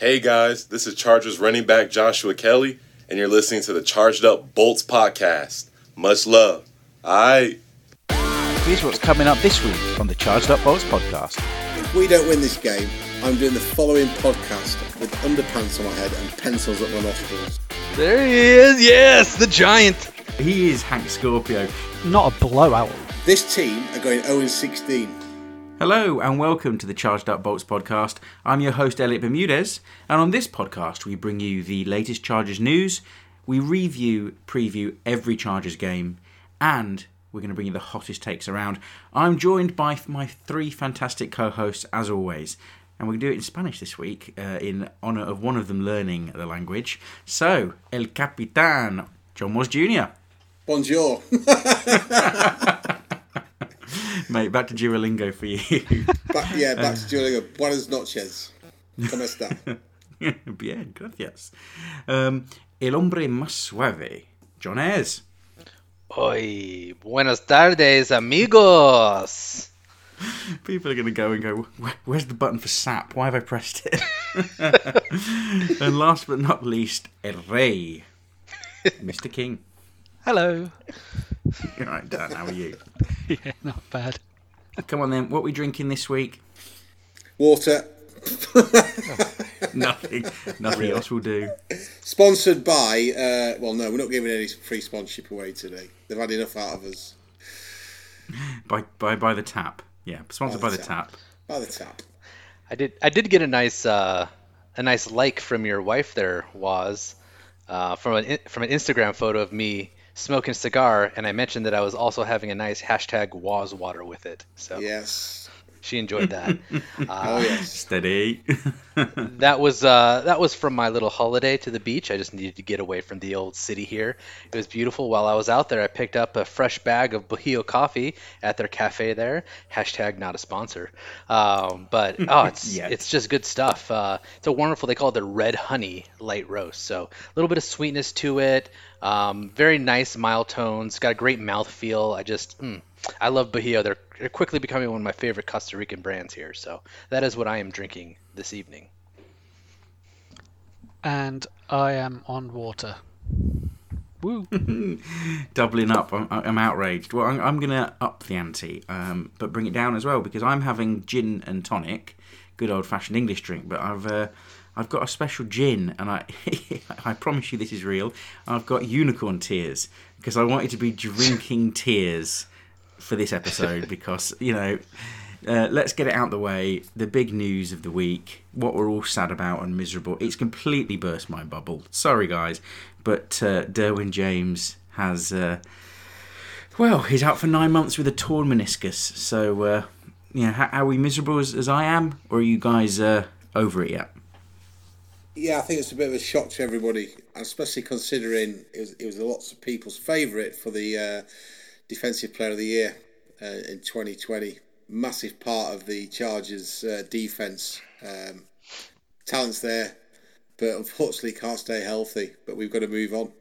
Hey guys, this is Chargers running back Joshua Kelly, and you're listening to the Charged Up Bolts podcast. Much love. Alright. Here's what's coming up this week on the Charged Up Bolts podcast. If we don't win this game, I'm doing the following podcast with underpants on my head and pencils at my nostrils. There he is. Yes, the giant. He is Hank Scorpio. Not a blowout. This team are going 0 16. Hello and welcome to the Charged Up Bolts podcast. I'm your host Elliott Bermudez, and on this podcast we bring you the latest Chargers news. We review, preview every Chargers game, and we're going to bring you the hottest takes around. I'm joined by my three fantastic co-hosts as always, and we're going to do it in Spanish this week uh, in honor of one of them learning the language. So, El Capitan John Woz Jr. Bonjour. Mate, back to Duolingo for you. back, yeah, back to Duolingo. Buenas noches. ¿Cómo está? Bien, gracias. Um, el hombre más suave, John Ayers. Hoy, buenas tardes, amigos. People are going to go and go, where's the button for SAP? Why have I pressed it? and last but not least, El Rey, Mr. King. Hello. All right, Dan, how are you? Yeah, not bad. Come on then, what are we drinking this week? Water. Nothing. Nothing else will do. Sponsored by, uh, well, no, we're not giving any free sponsorship away today. They've had enough out of us. By by by the tap. Yeah, sponsored by the, tap. By the tap. I did. I did get a nice, uh, a nice like from your wife there, was, uh, from an from an Instagram photo of me smoking cigar, and I mentioned that I was also having a nice hashtag was water with it. So Yes. She enjoyed that. Oh, Uh, yes. Steady. that was uh, that was from my little holiday to the beach. I just needed to get away from the old city here. It was beautiful. While I was out there, I picked up a fresh bag of Bajillo coffee at their cafe there. Hashtag not a sponsor, um, but oh, it's Yet. it's just good stuff. Uh, it's a wonderful. They call it the red honey light roast. So a little bit of sweetness to it. Um, very nice mild tones. Got a great mouth feel. I just. Mm, I love Bajillo. They're, they're quickly becoming one of my favorite Costa Rican brands here. So that is what I am drinking this evening. And I am on water. Woo. doubling up. I'm, I'm outraged. Well, I'm, I'm going to up the ante, um, but bring it down as well because I'm having gin and tonic, good old fashioned English drink. But I've uh, I've got a special gin, and I I promise you this is real. I've got unicorn tears because I wanted to be drinking tears for this episode because you know. Uh, let's get it out the way. The big news of the week, what we're all sad about and miserable. It's completely burst my bubble. Sorry, guys, but uh, Derwin James has, uh, well, he's out for nine months with a torn meniscus. So, uh, yeah, how, are we miserable as, as I am, or are you guys uh, over it yet? Yeah, I think it's a bit of a shock to everybody, especially considering it was, it was lots of people's favourite for the uh, Defensive Player of the Year uh, in 2020. Massive part of the Chargers' uh, defence. Um, talent's there, but unfortunately can't stay healthy. But we've got to move on.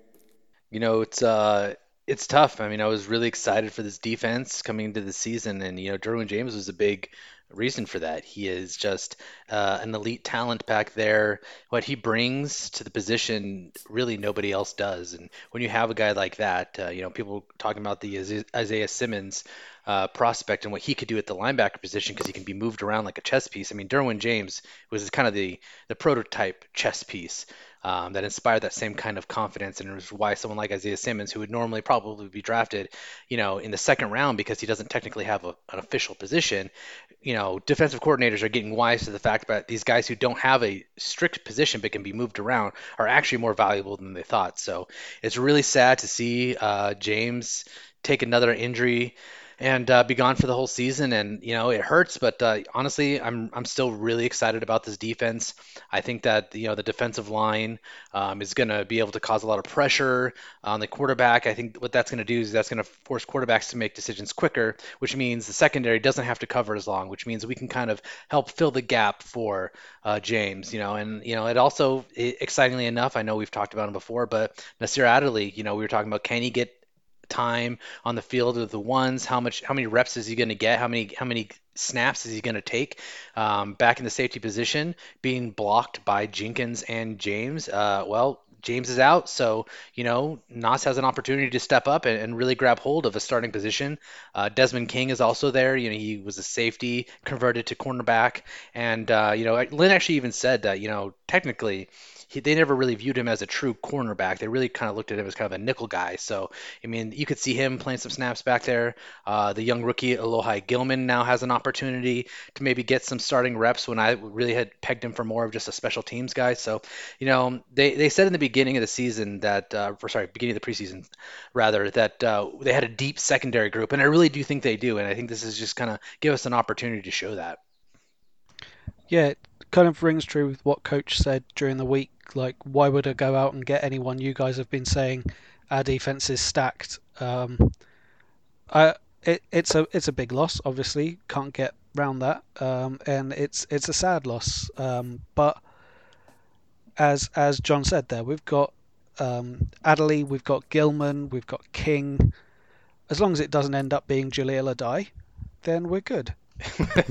You know, it's uh it's tough. I mean, I was really excited for this defense coming into the season, and you know, Derwin James was a big reason for that. He is just uh, an elite talent back there. What he brings to the position, really nobody else does. And when you have a guy like that, uh, you know, people talking about the Isaiah- Simmons uh, prospect and what he could do at the linebacker position because he can be moved around like a chess piece. I mean, Derwin James was kind of the the prototype chess piece um, that inspired that same kind of confidence, and was why someone like Isaiah Simmons, who would normally probably be drafted, you know, in the second round because he doesn't technically have a, an official position, you know, defensive coordinators are getting wise to the fact that these guys who don't have a strict position but can be moved around are actually more valuable than they thought. So it's really sad to see uh, James take another injury and uh, be gone for the whole season. And you know, it hurts, but uh, honestly, I'm I'm still really excited about this defense. I think that you know the defensive line um, is going to be able to cause a lot of pressure on the quarterback. I think what that's going to do is that's going to force quarterbacks to make decisions quicker, which means the secondary doesn't have to cover as long, which means we can kind of help fill the gap for uh, James. You know, and you know, it also i excitingly enough, I know we've talked about him before, but Nasir Adderley, you know, we were talking about can he get time on the field of the ones? How much? How many reps is he going to get? How many? How many snaps is he going to take um, back in the safety position, being blocked by Jenkins and James? Uh, well, James is out, so you know Nas has an opportunity to step up and, and really grab hold of a starting position. Uh, Desmond King is also there. You know he was a safety converted to cornerback, and uh, you know Lynn actually even said that you know technically he, they never really viewed him as a true cornerback. They really kind of looked at him as kind of a nickel guy. So, I mean, you could see him playing some snaps back there. Uh, the young rookie Alohi Gilman now has an opportunity to maybe get some starting reps when I really had pegged him for more of just a special teams guy. So, you know, they, they said in the beginning of the season that, uh, or sorry, beginning of the preseason, rather, that uh, they had a deep secondary group. And I really do think they do. And I think this is just kind of give us an opportunity to show that. Yeah, kind of rings true with what coach said during the week like, why would I go out and get anyone? You guys have been saying our defense is stacked. Um, I, it, it's a it's a big loss. Obviously, can't get round that, um, and it's it's a sad loss. Um, but as as John said, there we've got um, Adderley, we've got Gilman, we've got King. As long as it doesn't end up being Jahleel Addae, then we're good.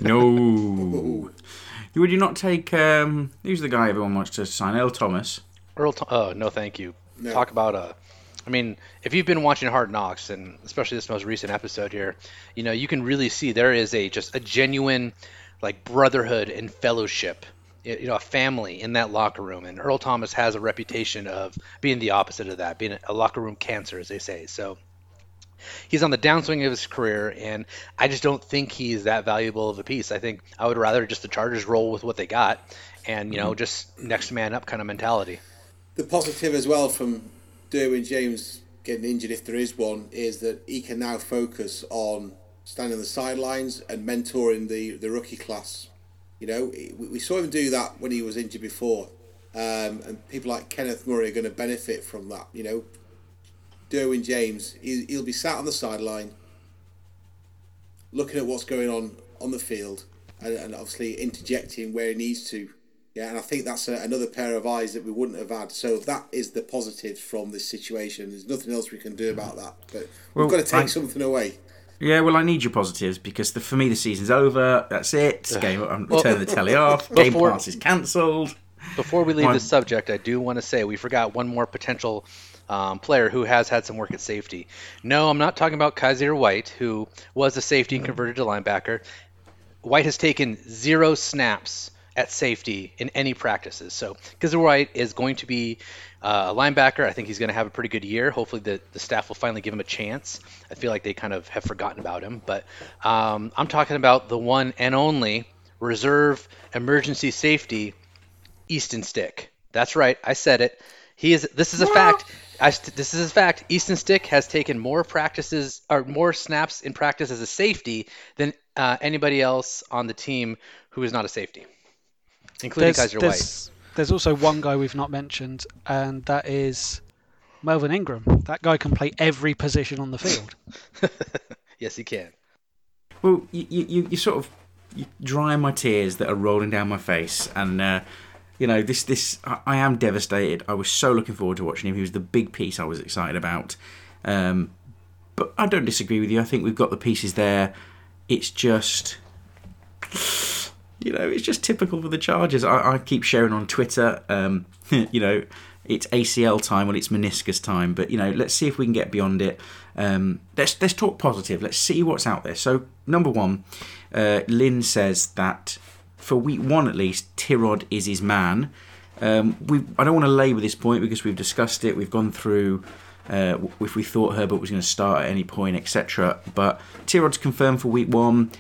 No. Would you not take um, who's the guy everyone wants to sign? Earl Thomas. Earl. oh no, thank you. No. Talk about a. I mean, if you've been watching Hard Knocks and especially this most recent episode here, you know you can really see there is a just a genuine like brotherhood and fellowship you know a family in that locker room and earl thomas has a reputation of being the opposite of that being a locker room cancer as they say so he's on the downswing of his career, and I just don't think he's that valuable of a piece. I think I would rather just the Chargers roll with what they got, and you know, mm-hmm. just next man up kind of mentality. The positive as well from Derwin James getting injured, if there is one, is that he can now focus on standing on the sidelines and mentoring the, the rookie class. You know, we saw him do that when he was injured before. Um, and people like Kenneth Murray are going to benefit from that. You know, Derwin James, he'll be sat on the sideline looking at what's going on on the field and, and obviously interjecting where he needs to. Yeah, and I think that's a, another pair of eyes that we wouldn't have had. So that is the positive from this situation. There's nothing else we can do about that. But well, we've got to take I, something away. Yeah, well, I need your positives because the, for me the season's over. That's it. Game. I'm well, turning the telly off. Game Pass is cancelled. Before we leave My, the subject, I do want to say we forgot one more potential um, player who has had some work at safety. No, I'm not talking about Kyzir White, who was a safety and converted to linebacker. White has taken zero snaps at safety in any practices. So Kyzir White is going to be uh, a linebacker. I think he's going to have a pretty good year. Hopefully, the, the staff will finally give him a chance. I feel like they kind of have forgotten about him. But um, I'm talking about the one and only reserve emergency safety, Easton Stick. That's right. I said it. He is. This is a fact. I, this is a fact. Easton Stick has taken more practices or more snaps in practice as a safety than uh, anybody else on the team who is not a safety, including there's, Kyzir there's, White. There's also one guy we've not mentioned, and that is Melvin Ingram. That guy can play every position on the field. yes, he can. Well, you, you, you sort of you dry my tears that are rolling down my face, and uh, you know, this this I, I, am devastated. I was so looking forward to watching him. He was the big piece I was excited about. Um, but I don't disagree with you. I think we've got the pieces there. It's just, you know, it's just typical for the Chargers. I, I keep sharing on Twitter. Um, you know, it's ACL time, well, it's meniscus time. But you know, let's see if we can get beyond it. Um, let's let's talk positive. Let's see what's out there. So number one, uh, Lynn says that for week one at least, Tyrod is his man. Um, we I don't want to labour this point because we've discussed it. We've gone through uh, if we thought Herbert was going to start at any point, etc. But Tyrod's confirmed for week one.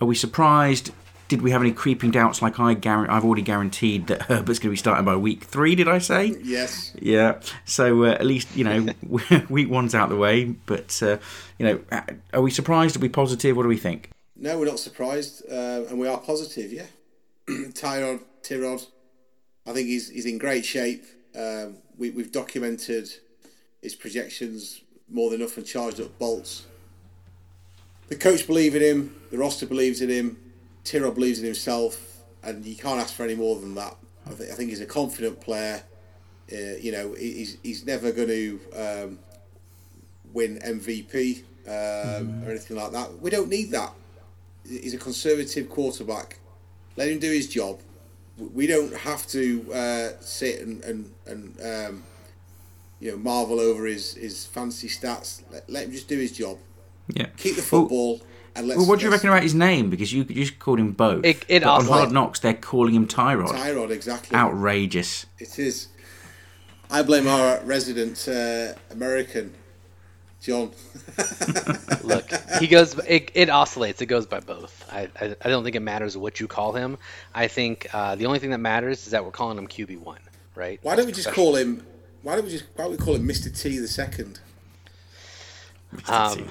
Are we surprised? Did we have any creeping doubts? Like I guarantee, I've already guaranteed that Herbert's going to be starting by week three. Did I say? Yes. Yeah. So uh, at least you know week one's out the way. But uh, you know, are we surprised? Are we positive? What do we think? No, we're not surprised, uh, and we are positive. Yeah. Tyrod, Tyrod, I think he's he's in great shape. Um, we, we've documented his projections more than enough and charged up bolts. The coach believes in him, the roster believes in him, Tyrod believes in himself, and you can't ask for any more than that. I, th- I think he's a confident player. Uh, you know, he's he's never going to um, win MVP um, mm. or anything like that. We don't need that. He's a conservative quarterback. Let him do his job. We don't have to uh, sit and and, and um, you know marvel over his, his fancy stats. Let, let him just do his job. Yeah. Keep the football. Well, well, what do you reckon about his name? Because you just called him both. It, it on Hard Knocks, they're calling him Tyrod. Tyrod, exactly. Outrageous. It is. I blame our resident uh, American, John. Look, he goes. It, it, oscillates. It goes by both. I, I, I, don't think it matters what you call him. I think uh, the only thing that matters is that we're calling him QB one, right? Why don't we just call him? Why don't we just? Why don't we call him Mister T the second? Um,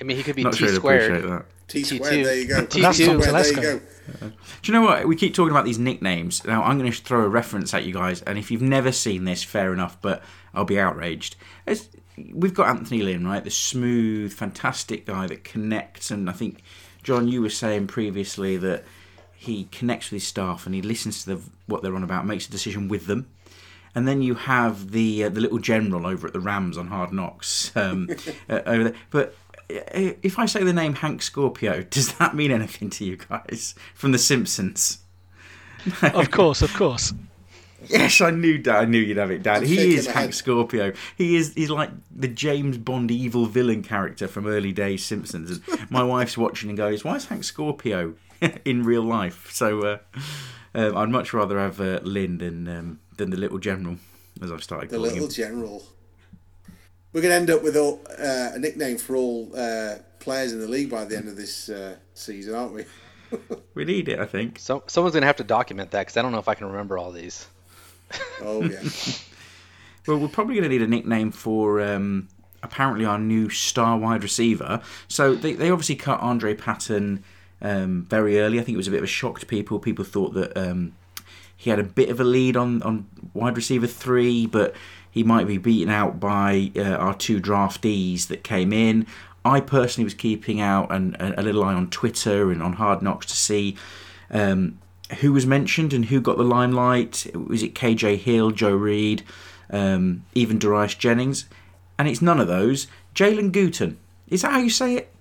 I mean, he could be Not T sure squared. T squared. There you go. T two. There you go. Do you know what? We keep talking about these nicknames. Now, I'm going to throw a reference at you guys, and if you've never seen this, fair enough, but I'll be outraged. As we've got Anthony Lynn, right? The smooth, fantastic guy that connects, and I think, John, you were saying previously that he connects with his staff and he listens to the, what they're on about, makes a decision with them. And then you have the uh, the little general over at the Rams on Hard Knocks um, uh, over there. But if I say the name Hank Scorpio, does that mean anything to you guys from The Simpsons? of course, of course. Yes, I knew that. I knew you'd have it, Dad. He is Hank Scorpio. He is. He's like the James Bond evil villain character from early days Simpsons. And my wife's watching and goes, "Why is Hank Scorpio in real life?" So uh, um, I'd much rather have uh, Lynn than um, than the little general, as I've started the calling him. The little general. We're going to end up with all, uh, a nickname for all uh, players in the league by the end of this uh, season, aren't we? we need it, I think. So someone's going to have to document that because I don't know if I can remember all these. Oh yeah. well, we're probably going to need a nickname for um, apparently our new star wide receiver. So they they obviously cut Andre Patton um, very early. I think it was a bit of a shock to people. People thought that um, he had a bit of a lead on on wide receiver three, but he might be beaten out by uh, our two draftees that came in. I personally was keeping out an, a little eye on Twitter and on Hard Knocks to see um, who was mentioned and who got the limelight. Was it KJ Hill, Joe Reed, um, even Darius Jennings? And it's none of those. Jalen Guyton. Is that how you say it?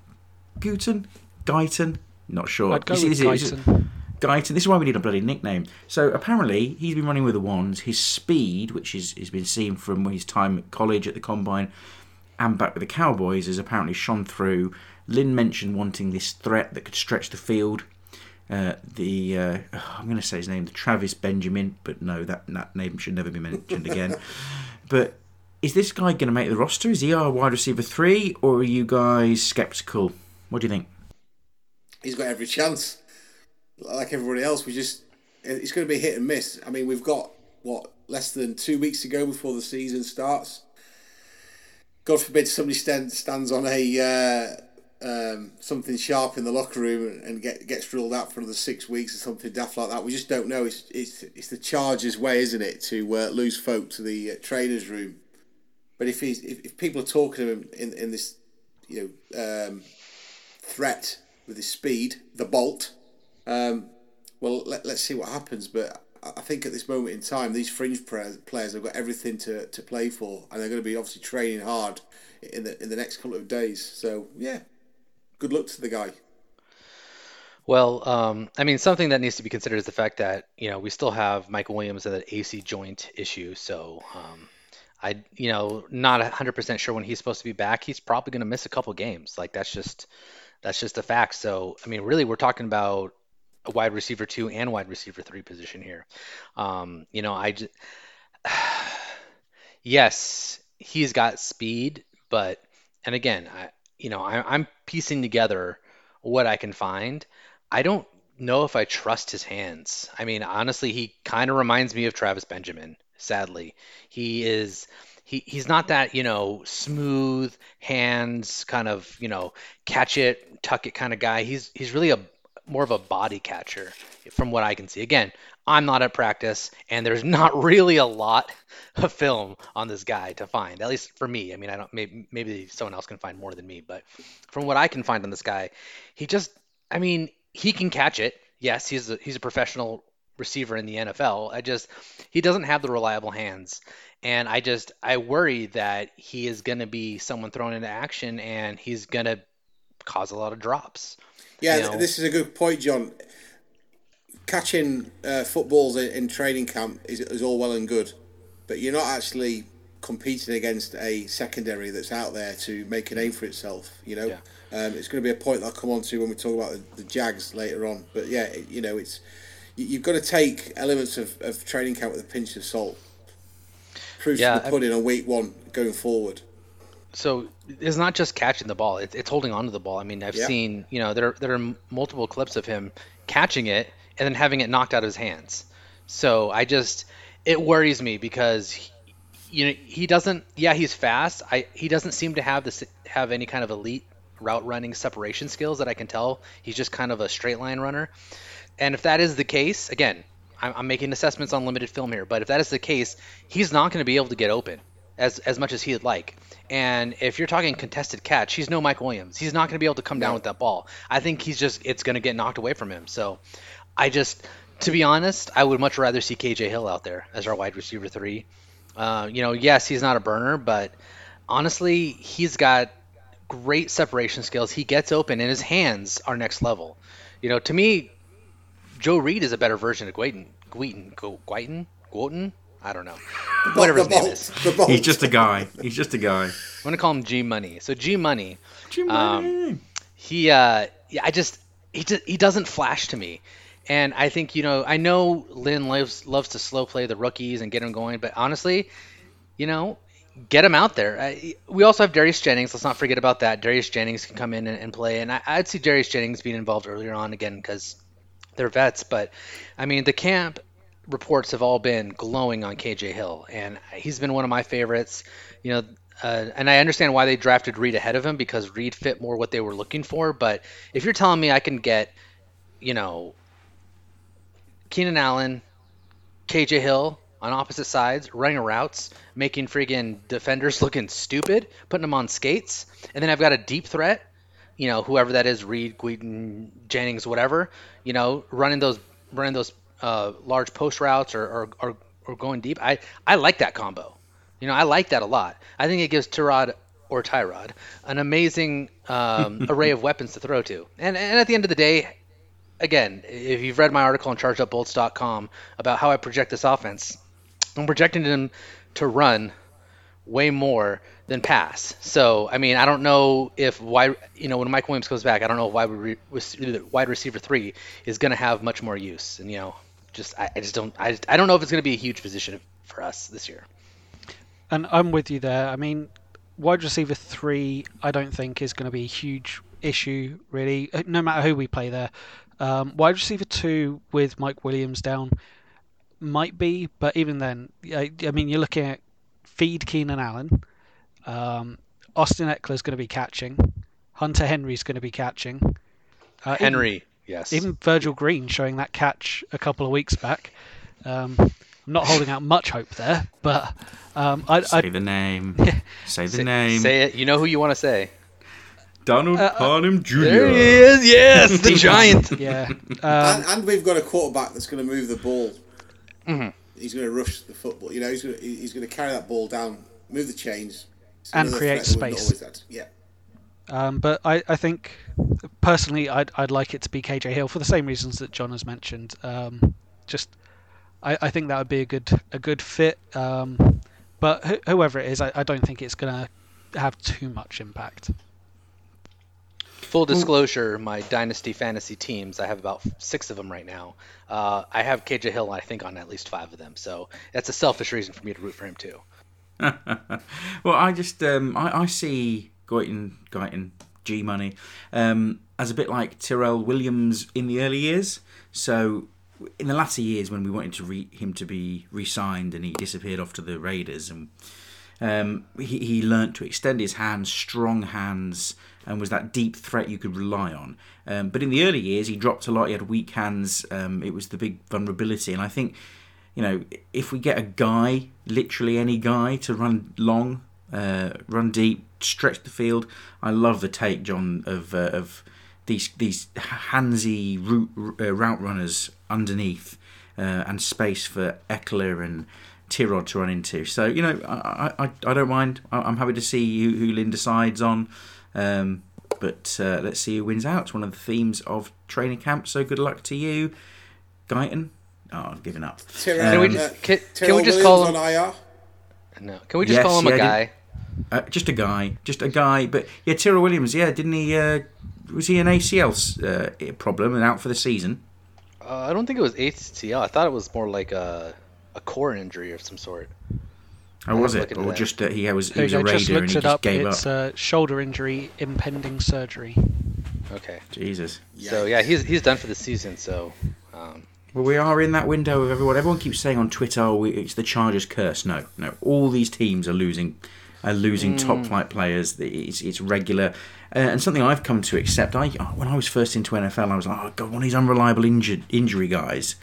Guyton? Guyton? Not sure. I'd go see, with Guyton. Guyton. This is why we need a bloody nickname. So apparently he's been running with the wands. His speed, which is has been seen from his time at college at the combine and back with the Cowboys, has apparently shone through. Lynn mentioned wanting this threat that could stretch the field. Uh, the uh, I'm going to say his name, the Travis Benjamin, but no, that that name should never be mentioned again. but is this guy going to make the roster? Is he our wide receiver three, or are you guys skeptical? What do you think? He's got every chance like everybody else, we just it's going to be hit and miss. I mean, we've got what less than two weeks to go before the season starts. God forbid somebody stand, stands on a uh, um, something sharp in the locker room and get, gets ruled out for another six weeks or something daft like that. We just don't know. It's it's, it's the Chargers' way, isn't it, to uh, lose folk to the uh, trainers' room. But if he's if, if people are talking to him in in this you know um, threat with his speed, the bolt um, well, let, us see what happens. But I think at this moment in time, these fringe players have got everything to, to play for, and they're going to be obviously training hard in the in the next couple of days. So yeah, good luck to the guy. Well, um, I mean, something that needs to be considered is the fact that you know we still have Michael Williams and that AC joint issue. So um, I, you know, not hundred percent sure when he's supposed to be back. He's probably going to miss a couple games. Like that's just that's just a fact. So I mean, really, we're talking about a wide receiver two and wide receiver three position here. Um, you know, I just, yes, he's got speed, but and again, I you know I, I'm piecing together what I can find. I don't know if I trust his hands. I mean, honestly, he kind of reminds me of Travis Benjamin. Sadly, he is he, he's not that you know smooth hands kind of you know catch it tuck it kind of guy he's he's really a more of a body catcher from what I can see. Again, I'm not at practice, and there's not really a lot of film on this guy to find. At least for me. I mean, I don't. Maybe maybe someone else can find more than me, but from what I can find on this guy, he just. I mean, he can catch it. Yes, he's a, he's a professional receiver in the NFL. I just he doesn't have the reliable hands. And I just I worry that he is going to be someone thrown into action and he's going to cause a lot of drops. Yeah, this is a good point, John. Catching uh, footballs in, in, training camp is, is all well and good, but you're not actually competing against a secondary that's out there to make a name for itself. You know, yeah. um, it's going to be a point that I'll come on to when we talk about the, the Jags later on. But yeah, it, you know, it's you, have got to take elements of, of training camp with a pinch of salt. Proofs yeah, the pudding on week one going forward. So it's not just catching the ball; it's, it's holding on to the ball. I mean, I've yeah. seen you know there there are multiple clips of him catching it and then having it knocked out of his hands. So I just it worries me because he, you know he doesn't. Yeah, he's fast. I he doesn't seem to have this have any kind of elite route running separation skills that I can tell. He's just kind of a straight line runner. And if that is the case, again, I'm, I'm making assessments on limited film here, but if that is the case, he's not going to be able to get open as as much as he'd like. And if you're talking contested catch, he's no Mike Williams. He's not going to be able to come down with that ball. I think he's just it's going to get knocked away from him. So I just to be honest, I would much rather see KJ Hill out there as our wide receiver three. Uh, you know, yes, he's not a burner, but honestly, he's got great separation skills. He gets open, and his hands are next level. You know, to me, Joe Reed is a better version of Guyton. Guyton, Guyton, Guyton. I don't know. Whatever his name is. He's just a guy. He's just a guy. I'm gonna call him G Money. So G Money. G Money. Um, he, uh, yeah, I just he just, he doesn't flash to me. And I think you know I know Lynn loves loves to slow play the rookies and get them going, but honestly, you know, get him out there. I, we also have Darius Jennings. Let's not forget about that. Darius Jennings can come in and, and play, and I, would see Darius Jennings being involved earlier on again because they're vets. But I mean, the camp reports have all been glowing on KJ Hill, and he's been one of my favorites. You know, uh, and I understand why they drafted Reed ahead of him because Reed fit more what they were looking for. But if you're telling me I can get, you know, Keenan Allen, KJ Hill on opposite sides, running routes, making friggin' defenders looking stupid, putting them on skates, and then I've got a deep threat, you know, whoever that is, Reed, Guyton, Jennings, whatever, you know, running those running those uh, large post routes or, or, or, or, going deep. I, I like that combo. You know, I like that a lot. I think it gives Tyrod or Tyrod an amazing um, array of weapons to throw to. And, and at the end of the day, again, if you've read my article on chargedupbolts.com about how I project this offense, I'm projecting them to run way more than pass. So, I mean, I don't know if why you know, when Mike Williams comes back, I don't know if wide, re- wide receiver three is going to have much more use. And you know, just I, I just don't I, I don't know if it's going to be a huge position for us this year. And I'm with you there. I mean, wide receiver three, I don't think is going to be a huge issue really. Uh, no matter who we play there. Um, wide receiver two with Mike Williams down might be, but even then, I, I mean, you're looking at feed Keenan Allen. Um, Austin Ekeler's going to be catching. Hunter Henry's going to be catching. Uh, Henry, Yes. Even Virgil Green showing that catch a couple of weeks back. Um, I'm not holding out much hope there, but um, I, say the name. say the say, name. Say it. You know who you want to say. Donald uh, uh Parham Jr. There he is. Yes, the giant. yeah. Um, and, and, we've got a quarterback that's going to move the ball. Mm-hmm. He's going to rush the football. You know, he's going to, he's going to carry that ball down, move the chains, and create space. Yeah. Um, but I, I think personally I'd, I'd like it to be KJ Hill for the same reasons that John has mentioned. Um, just I, I think that would be a good a good fit. Um, but wh- whoever it is, I, I don't think it's going to have too much impact. Full disclosure, my Dynasty Fantasy teams, I have about six of them right now. Uh, I have KJ Hill, I think, on at least five of them. So that's a selfish reason for me to root for him, too. well, I just um, I, I see Guyton, Guyton, G Money, um, as a bit like Tyrell Williams in the early years. So in the latter years, when we wanted to re- him to be re-signed and he disappeared off to the Raiders, and um, he, he learnt to extend his hands, strong hands, and was that deep threat you could rely on. Um, but in the early years, he dropped a lot. He had weak hands. Um, it was the big vulnerability, and I think, you know, if we get a guy, literally any guy, to run long, uh, run deep, stretch the field. I love the take, John, of uh, of these these handsy route, uh, route runners underneath, uh, and space for Ekeler and Tyrod to run into. So you know, I I, I don't mind. I'm happy to see who, who Lynn decides on. Um, but uh, let's see who wins out. It's one of the themes of training camp. So good luck to you, Guyton. Oh, I've given up. Tyrell, Can we Um, just, uh, can, can we just call him? on IR. No, can we just Yes, call him a yeah, guy? Uh, just a guy, just a guy. But yeah, Tyrell Williams. Yeah, didn't he? Uh, was he an ACL uh, problem and out for the season? Uh, I don't think it was ACL. I thought it was more like a a core injury of some sort. Or was it? Or that. just that he was he was a go, just raider and he it just up. gave It's up? a shoulder injury, impending surgery. Okay. Jesus. So yeah, he's he's done for the season. So um, Well, we are in that window of everyone. Everyone keeps saying on Twitter, oh, we- it's the Chargers' curse. No, no. All these teams are losing, losing top flight players. It's, it's regular, uh, and something I've come to accept. I when I was first into NFL, I was like, oh god, one of these unreliable injured injury guys.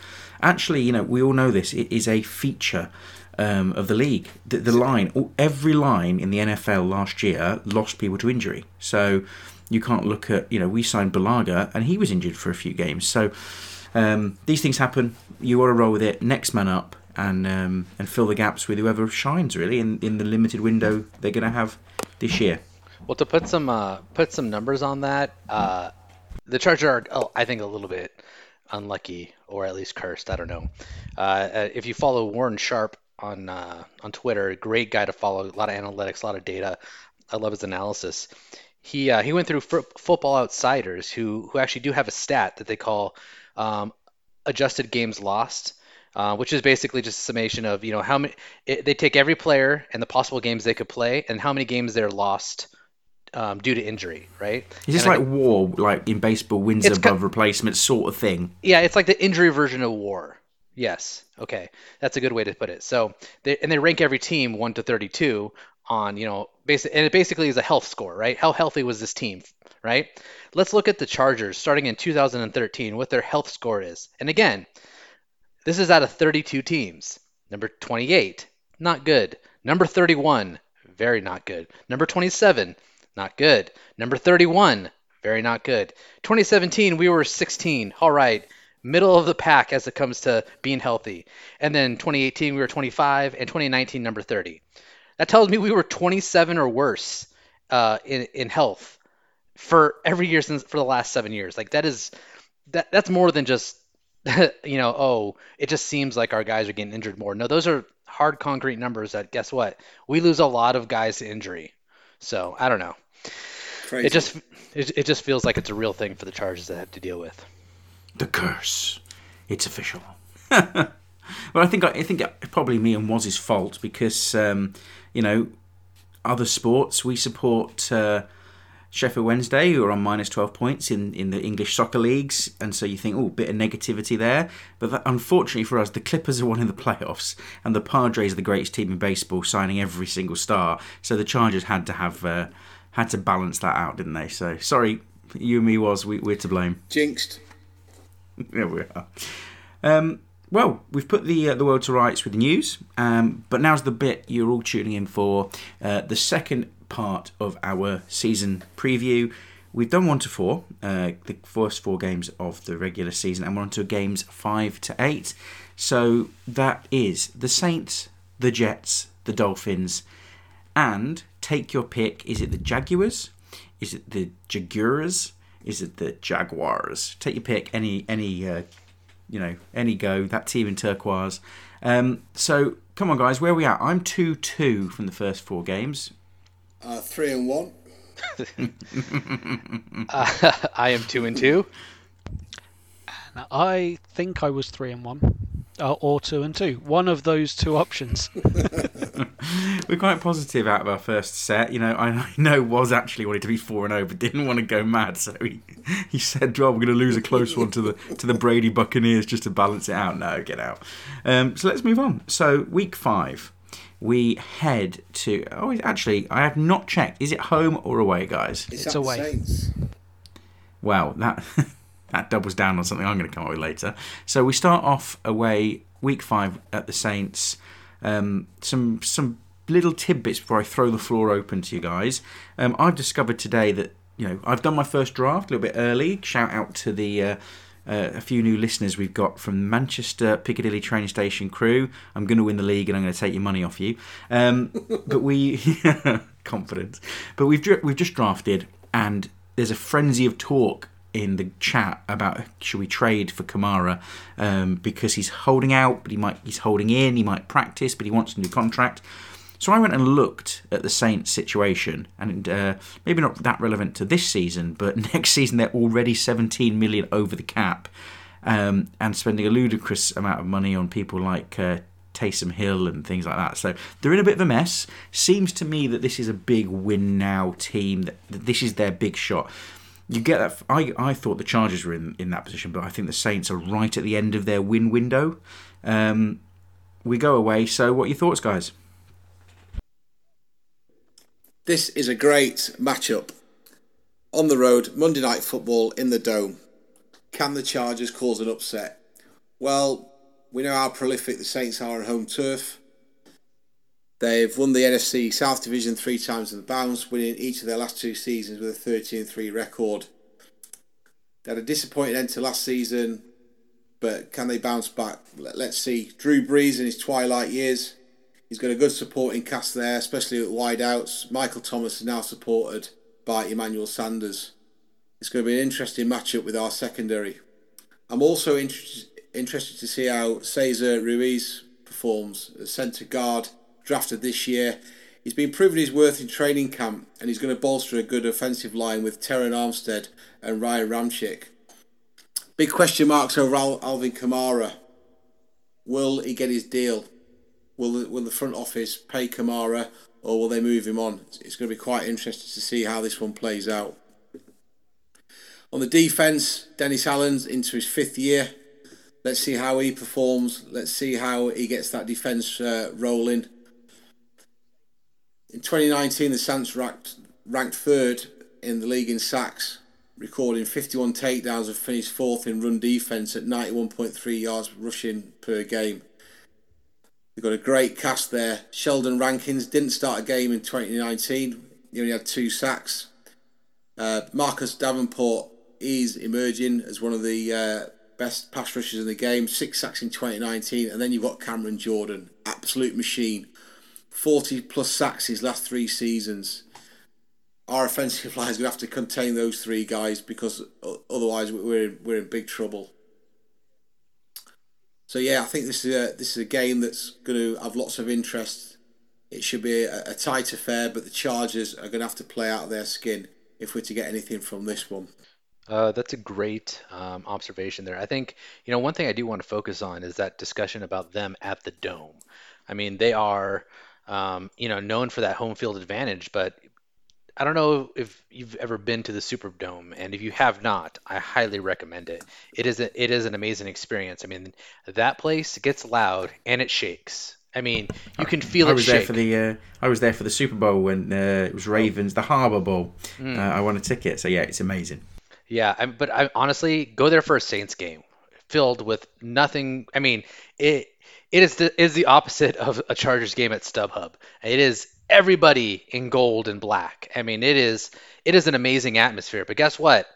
Actually, you know, we all know this. It is a feature. Um, of the league, the, the line, every line in the NFL last year lost people to injury. So you can't look at, you know, we signed Bulaga and he was injured for a few games. So um, these things happen. You got to roll with it. Next man up, and um, and fill the gaps with whoever shines really in, in the limited window they're going to have this year. well, to put some uh, put some numbers on that, uh, the Chargers are, oh, I think, a little bit unlucky or at least cursed. I don't know. Uh, uh, if you follow Warren Sharp on uh, on Twitter, great guy to follow. A lot of analytics, a lot of data. I love his analysis. He uh, he went through f- Football Outsiders, who who actually do have a stat that they call um, adjusted games lost. Uh, which is basically just a summation of you know how many it, they take every player and the possible games they could play and how many games they're lost um, due to injury, right? Is this And I like war, like in baseball, wins above replacement sort of thing? Yeah, it's like the injury version of war. Yes. Okay. That's a good way to put it. So, they, and they rank every team 1 to 32 on, you know, basic and it basically is a health score, right? How healthy was this team, right? Let's look at the Chargers starting in 2013 what their health score is. And again, this is out of 32 teams. Number 28, not good. Number 31, very not good. Number 27, not good. Number 31, very not good. 2017, we were 16. All right. Middle of the pack as it comes to being healthy. And then 2018, we were 25. And 2019, number 30. That tells me we were 27 or worse uh, in, in health for every year since for the last seven years. Like that is that that's more than just you know oh it just seems like our guys are getting injured more. No, those are hard concrete numbers. That guess what we lose a lot of guys to injury. So I don't know. Crazy. It just it, it just feels like it's a real thing for the Chargers to have to deal with. The curse. It's official. well, I think I think probably me and Woz's fault because um, you know other sports we support uh, Sheffield Wednesday who are on minus twelve points in, in the English soccer leagues, and so you think oh bit of negativity there. But that, unfortunately for us, the Clippers are one in the playoffs, and the Padres are the greatest team in baseball, signing every single star. So the Chargers had to have uh, had to balance that out, didn't they? So sorry, you and me was we, we're to blame. Jinxed. There we are. Um, well, we've put the uh, the world to rights with the news, um, but now's the bit you're all tuning in for uh, the second part of our season preview. We've done one to four, uh, the first four games of the regular season, and we're on to games five to eight. So that is the Saints, the Jets, the Dolphins, and take your pick. Is it the Jaguars? Is it the Jaguars? Is it the Jaguars? Take your pick. Any any uh, you know any go. That team in turquoise. Um, so come on, guys. Where are we at? I'm two two from the first four games. Uh, three and one. Uh, I am two and two. And I think I Woz three and one, uh, or two and two. One of those two options. We're quite positive out of our first set. You know, I I know was actually wanted to be four and zero, but didn't want to go mad. So he, he said, "Well, we're going to lose a close one to the to the Brady Buccaneers just to balance it out." No, get out. Um, so let's move on. So week five, we head to. Oh, actually, I have not checked. Is it home or away, guys? It's, It's away. Saints. Well, that that doubles down on something I'm going to come up with later. So we start off away week five at the Saints. Um, some some little tidbits before I throw the floor open to you guys. Um, I've discovered today that you know I've done my first draft a little bit early. Shout out to the uh, uh, a few new listeners we've got from Manchester Piccadilly train station crew. I'm going to win the league and I'm going to take your money off you. Um, but we confidence. But we've we've just drafted and there's a frenzy of talk in the chat about should we trade for Kamara um, because he's holding out, but he might he's holding in, he might practice, but he wants a new contract. So I went and looked at the Saints' situation, and uh, maybe not that relevant to this season, but next season they're already 17 million over the cap, um, and spending a ludicrous amount of money on people like uh, Taysom Hill and things like that. So they're in a bit of a mess. Seems to me that this is a big win now team. That, this is their big shot. You get that. I, I thought the Chargers were in, in that position, but I think the Saints are right at the end of their win window. Um, we go away. So, what are your thoughts, guys? This is a great matchup. On the road, Monday Night Football in the Dome. Can the Chargers cause an upset? Well, we know how prolific the Saints are on home turf. They've won the NFC South Division three times in the bounce, winning each of their last two seasons with a 13 3 record. They had a disappointing end to last season, but can they bounce back? Let's see. Drew Brees in his twilight years. He's got a good supporting cast there, especially at wideouts. Michael Thomas is now supported by Emmanuel Sanders. It's going to be an interesting matchup with our secondary. I'm also inter- interested to see how Cesar Ruiz performs as centre guard drafted this year. He's been proving his worth in training camp and he's going to bolster a good offensive line with Terron Armstead and Ryan Ramczyk. Big question marks over Al- Alvin Kamara. Will he get his deal? Will the, will the front office pay Kamara or will they move him on? It's going to be quite interesting to see how this one plays out. On the defence, Dennis Allen's into his fifth year. Let's see how he performs. Let's see how he gets that defence uh, rolling. In 2019, the Saints ranked, ranked third in the league in sacks, recording 51 takedowns and finished fourth in run defence at 91.3 yards rushing per game. They've got a great cast there. Sheldon Rankins didn't start a game in 2019. He only had two sacks. Uh, Marcus Davenport is emerging as one of the uh, best pass rushers in the game. Six sacks in 2019. And then you've got Cameron Jordan, absolute machine. 40 plus sacks his last three seasons. Our offensive line is going to have to contain those three guys because otherwise we're in, we're in big trouble. So yeah, I think this is a this is a game that's going to have lots of interest. It should be a, a tight affair, but the Chargers are going to have to play out of their skin if we're to get anything from this one. Uh, that's a great um, observation there. I think you know one thing I do want to focus on is that discussion about them at the dome. I mean, they are um, you know, known for that home field advantage. But I don't know if you've ever been to the Superdome, and if you have not, I highly recommend it. It is a, it is an amazing experience. I mean, that place gets loud and it shakes. I mean, you can feel I it was shake. there for the uh, I was there for the Super Bowl when uh, it was Ravens, the Harbaugh Bowl. Mm. Uh, I won a ticket, so yeah, it's amazing. Yeah, I, but I honestly go there for a Saints game, filled with nothing. I mean, it it is the is the opposite of a Chargers game at StubHub. It is everybody in gold and black. I mean, it is it is an amazing atmosphere. But guess what?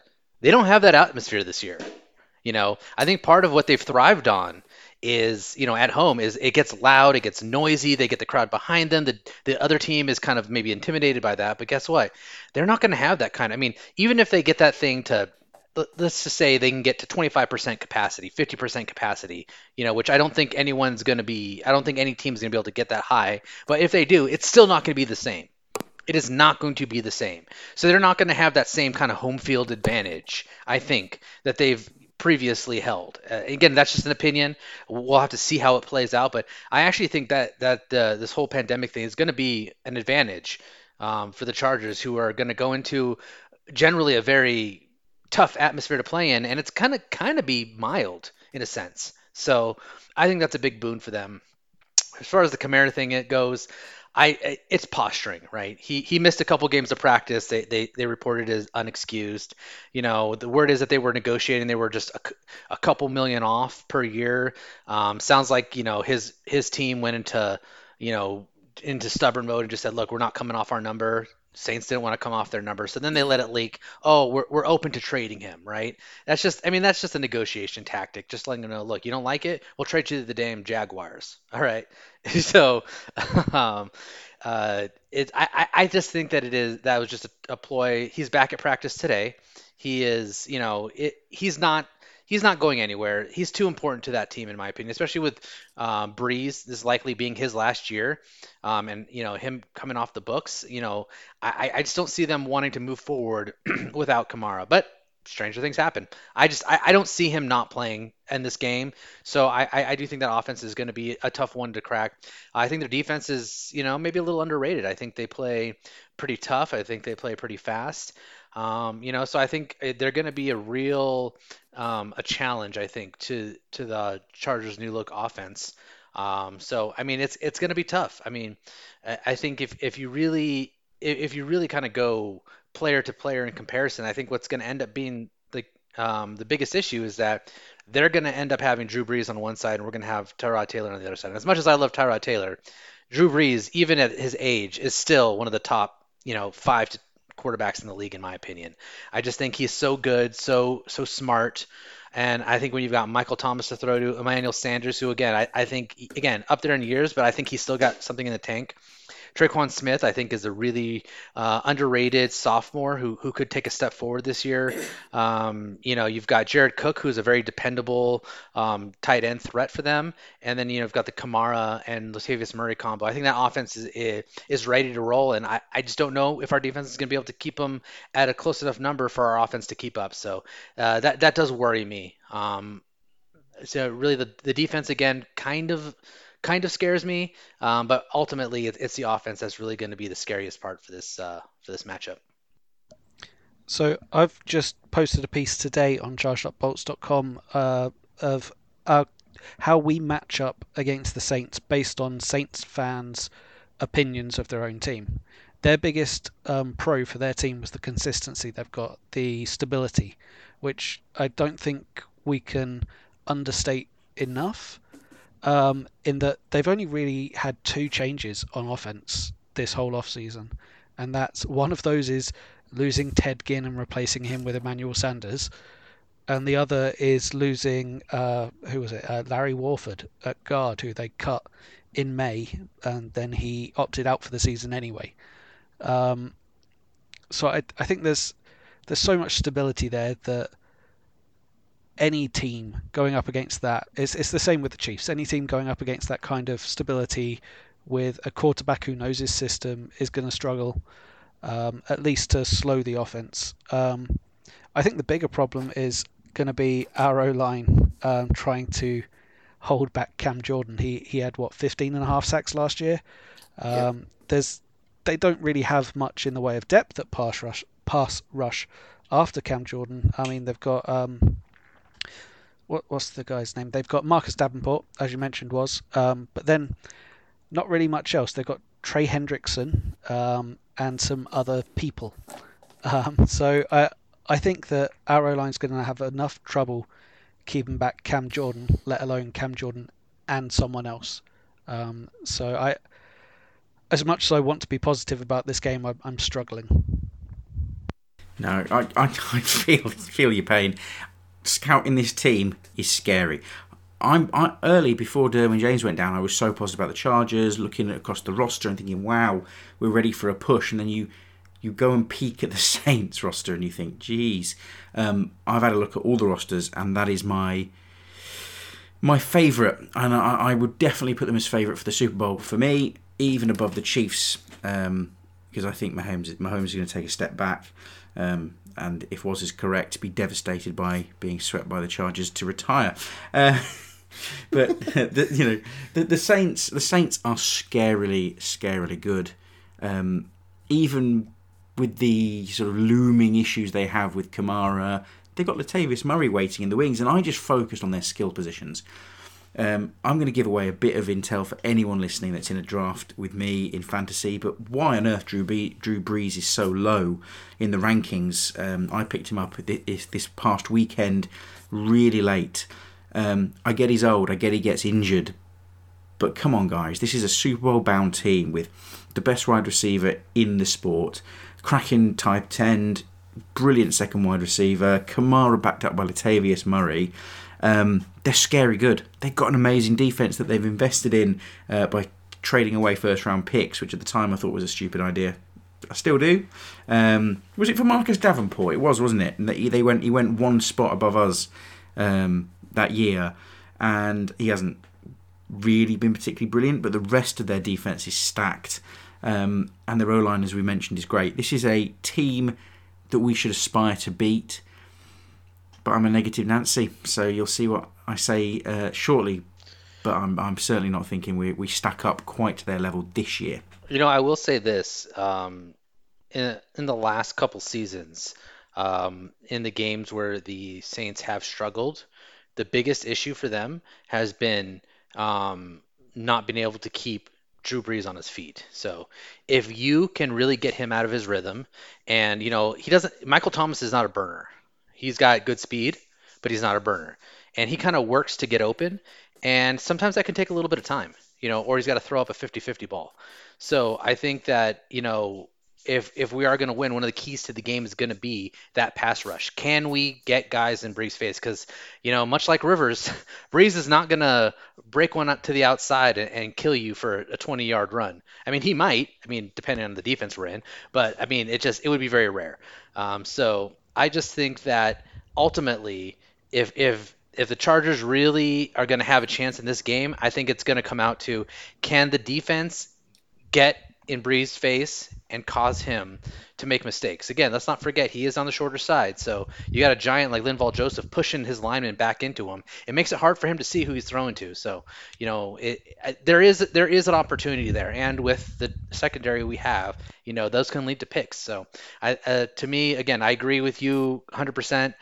They don't have that atmosphere this year. You know, I think part of what they've thrived on is, you know, at home is it gets loud, it gets noisy, they get the crowd behind them. The the other team is kind of maybe intimidated by that, but guess what? They're not going to have that kind of I mean, even if they get that thing to let's just say they can get to 25% capacity, 50% capacity, you know, which I don't think anyone's going to be, I don't think any team's going to be able to get that high. But if they do, it's still not going to be the same. It is not going to be the same. So they're not going to have that same kind of home field advantage, I think, that they've previously held. Uh, again, that's just an opinion. We'll have to see how it plays out. But I actually think that that uh, this whole pandemic thing is going to be an advantage um, for the Chargers, who are going to go into generally a very tough atmosphere to play in, and it's kind of kind of be mild in a sense. So I think that's a big boon for them. As far as the Kamara thing it goes, I it's posturing, right? He he missed a couple games of practice. They they they reported as unexcused. You know, the word is that they were negotiating. They were just a, a couple million off per year. Um, sounds like you know his his team went into you know into stubborn mode and just said, look, we're not coming off our number. Saints didn't want to come off their number, so then they let it leak. Oh, we're, we're open to trading him, right? That's just, I mean, that's just a negotiation tactic. Just letting them know, look, you don't like it, we'll trade you to the damn Jaguars. All right. so, um, uh, it, I, I just think that it is that was just a, a ploy. He's back at practice today. He is, you know, it, he's not he's not going anywhere. He's too important to that team, in my opinion, especially with um, Brees. This likely being his last year, um, and you know him coming off the books. You know, I, I just don't see them wanting to move forward without Kamara. But stranger things happen. I just I, I don't see him not playing in this game. So I, I, I do think that offense is going to be a tough one to crack. I think their defense is you know maybe a little underrated. I think they play pretty tough. I think they play pretty fast. Um, you know, so I think eh, they're going to be a real um, a challenge. I think to to the Chargers' new look offense. Um, so I mean, it's it's going to be tough. I mean, I think if if you really if you really kind of go player to player in comparison, I think what's going to end up being the um, the biggest issue is that they're going to end up having Drew Brees on one side and we're going to have Tyrod Taylor on the other side. And as much as I love Tyrod Taylor, Drew Brees, even at his age, is still one of the top, you know, five to quarterbacks in the league, in my opinion. I just think he's so good, so so smart. And I think when you've got Michael Thomas to throw to, Emmanuel Sanders, who again, I, I think again up there in years, but I think he's still got something in the tank. Tre'Quan Smith, I think, is a really uh, underrated sophomore who, who could take a step forward this year. Um, you know, you've got Jared Cook, who's a very dependable um, tight end threat for them, and then you know, you've got the Kamara and Latavius Murray combo. I think that offense is is ready to roll, and I, I just don't know if our defense is going to be able to keep them at a close enough number for our offense to keep up. So uh, that that does worry me. Um, so really, the the defense again kind of kind of scares me. Um, but ultimately, it, it's the offense that's really going to be the scariest part for this uh, for this matchup. So I've just posted a piece today on chargedupbolts.com uh, of uh, how we match up against the Saints based on Saints fans' opinions of their own team. Their biggest um, pro for their team was the consistency they've got, the stability, which I don't think we can understate enough um, in that they've only really had two changes on offense this whole off season, and that's one of those is losing Ted Ginn and replacing him with Emmanuel Sanders, and the other is losing uh, who was it uh, Larry Warford at guard, who they cut in May, and then he opted out for the season anyway. Um, so I I think there's there's so much stability there that any team going up against that, it's, it's the same with the Chiefs. Any team going up against that kind of stability with a quarterback who knows his system is going to struggle, um, at least to slow the offense. Um, I think the bigger problem is going to be our O line um, trying to hold back Cam Jordan. He he had what 15 and a half sacks last year. Um, There's they don't really have much in the way of depth at pass rush pass rush after Cam Jordan. I mean they've got um, what, what's the guy's name? They've got Marcus Davenport, as you mentioned, was, um, but then not really much else. They've got Trey Hendrickson um, and some other people. Um, so I I think that O line's going to have enough trouble keeping back Cam Jordan, let alone Cam Jordan and someone else. Um, so I, as much as I want to be positive about this game, I, I'm struggling. No, I, I, I feel feel your pain scouting this team is scary. I'm I, early before Derwin James went down. I was so positive about the Chargers, looking across the roster and thinking, "Wow, we're ready for a push." And then you you go and peek at the Saints roster and you think, "Geez." Um, I've had a look at all the rosters, and that is my my favourite, and I, I, would definitely put them as favourite for the Super Bowl. For me, even above the Chiefs, because um, I think Mahomes Mahomes is going to take a step back. Um, and if Woz is correct, be devastated by being swept by the Chargers to retire. Uh, but the, you know, the, the Saints, the Saints are scarily, scarily good. Um, even with the sort of looming issues they have with Kamara, they've got Latavius Murray waiting in the wings, and I just focused on their skill positions. Um, I'm going to give away a bit of intel for anyone listening that's in a draft with me in fantasy. But why on earth Drew, B- Drew Brees is so low in the rankings? Um, I picked him up this, this past weekend, really late. Um, I get he's old. I get he gets injured, But come on, guys, this is a Super Bowl bound team with the best wide receiver in the sport, cracking tight end, brilliant second wide receiver, Kamara backed up by Latavius Murray. Um, they're scary good. They've got an amazing defense that they've invested in uh, by trading away first round picks, which at the time I thought was a stupid idea. I still do. Um, was it for Marcus Davenport? It was, wasn't it? And they went he went one spot above us um, that year, and he hasn't really been particularly brilliant. But the rest of their defense is stacked, um, and their O line, as we mentioned, is great. This is a team that we should aspire to beat. But I'm a negative Nancy, so you'll see what I say uh, shortly. But I'm, I'm certainly not thinking we, we stack up quite to their level this year. You know, I will say this: um, in in the last couple seasons, um, in the games where the Saints have struggled, the biggest issue for them has been um, not being able to keep Drew Brees on his feet. So if you can really get him out of his rhythm, and you know he doesn't, Michael Thomas is not a burner. He's got good speed, but he's not a burner, and he kind of works to get open, and sometimes that can take a little bit of time, you know, or he's got to throw up a 50-50 ball. So I think that you know if if we are going to win, one of the keys to the game is going to be that pass rush. Can we get guys in Brees' face? Because you know, much like Rivers, Brees is not going to break one up to the outside and, and, kill you for a 20-yard run. I mean, he might. I mean, depending on the defense we're in, but I mean, it just it would be very rare. Um, so I just think that ultimately, if if if the Chargers really are going to have a chance in this game, I think it's going to come out to can the defense get in Brees' face and cause him to make mistakes. Again, let's not forget he is on the shorter side, so you got a giant like Linval Joseph pushing his lineman back into him. It makes it hard for him to see who he's throwing to. So you know, it, there is there is an opportunity there, and with the secondary we have, you know, those can lead to picks. So I, uh, to me, again, I agree with you 100%.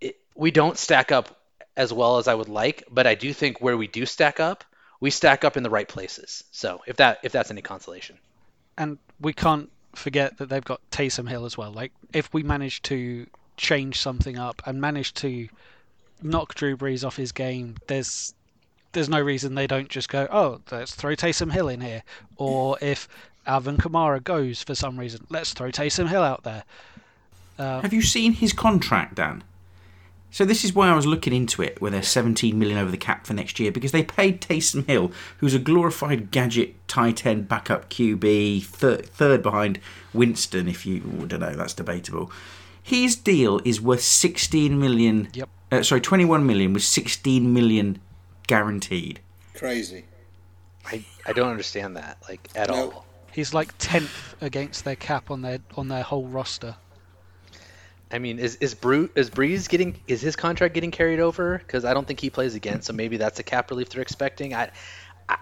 It, we don't stack up as well as I would like, but I do think where we do stack up, we stack up in the right places. So if that if that's any consolation and we can't forget that they've got Taysom Hill as well. Like if we manage to change something up and manage to knock Drew Brees off his game, there's there's no reason they don't just go, oh, let's throw Taysom Hill in here. Or if Alvin Kamara goes for some reason, let's throw Taysom Hill out there. Uh, Have you seen his contract, Dan? So this is why I was looking into it, where they're 17 million over the cap for next year, because they paid Taysom Hill, who's a glorified gadget tight end backup QB, thir- third behind Winston. If you oh, don't know, that's debatable. His deal is worth 16 million. Yep. Uh, sorry, 21 million with 16 million guaranteed. Crazy. I, I don't understand that like at no. all. He's like tenth against their cap on their on their whole roster. I mean, is is Bru- is Brees getting is his contract getting carried over? Because I don't think he plays again, so maybe that's a cap relief they're expecting. I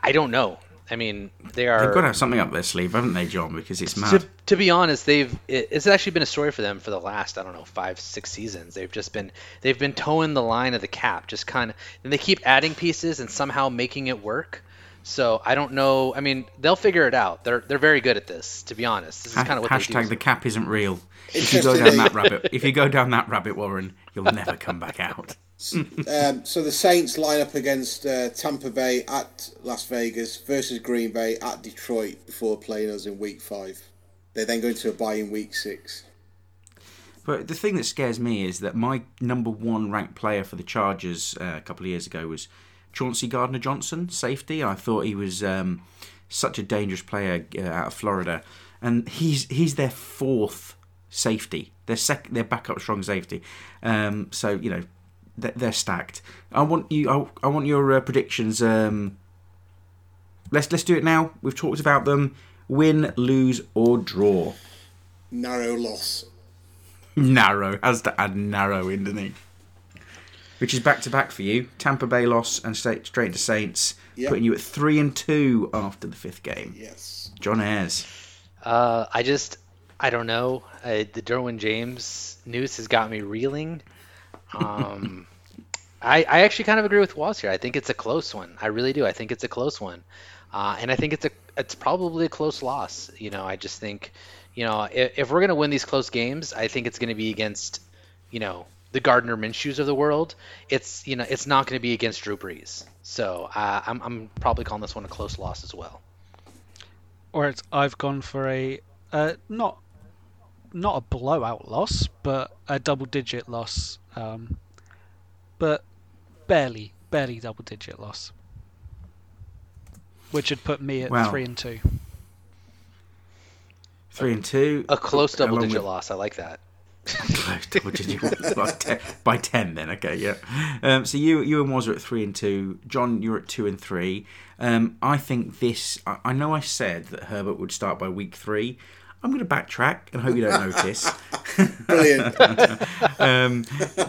I don't know. I mean, they are. They've got to have something up their sleeve, haven't they, John? Because it's mad. To, to be honest, they've it, it's actually been a story for them for the last I don't know five six seasons. They've just been they've been toeing the line of the cap, just kind of, and they keep adding pieces and somehow making it work. So I don't know. I mean, they'll figure it out. They're they're very good at this. To be honest, this is kind of what hashtag the cap isn't real. If you go down that rabbit, if you go down that rabbit, Warren, you'll never come back out. um, so the Saints line up against uh, Tampa Bay at Las Vegas versus Green Bay at Detroit before playing us in Week Five. They then go into a bye in Week Six. But the thing that scares me is that my number one ranked player for the Chargers uh, a couple of years ago was Chauncey Gardner Johnson, safety. I thought he was um, such a dangerous player uh, out of Florida, and he's he's their fourth safety. Their sec, their backup strong safety. Um, so you know they're, they're, stacked. I want you. I, I want your uh, predictions. Um, let's let's do it now. We've talked about them. Win, lose, or draw. Narrow loss. narrow has to add narrow in, doesn't he? Which is back to back for you. Tampa Bay loss and straight straight to Saints, yep. putting you at three and two after the fifth game. Yes. John Ayers. Uh, I just I don't know. Uh, the Derwin James news has got me reeling. Um, I, I actually kind of agree with Woz here. I think it's a close one. I really do. I think it's a close one, uh, and I think it's a it's probably a close loss. You know, I just think, you know, if, if we're gonna win these close games, I think it's gonna be against, you know, the Gardner Minshews of the world, it's you know it's not going to be against Drew Brees. So uh, I'm I'm probably calling this one a close loss as well. Or it's I've gone for a uh, not not a blowout loss, but a double digit loss. Um, but barely, barely double digit loss. Which would put me at Wow. three and two. Three and two. A close double digit with- loss. I like that. Close double digit ones. by, ten, by ten then okay yeah um, so you you and Woz are at three and two John you're at two and three um, I think this I, I know I said that Herbert would start by week three I'm going to backtrack and hope you don't notice Brilliant. um,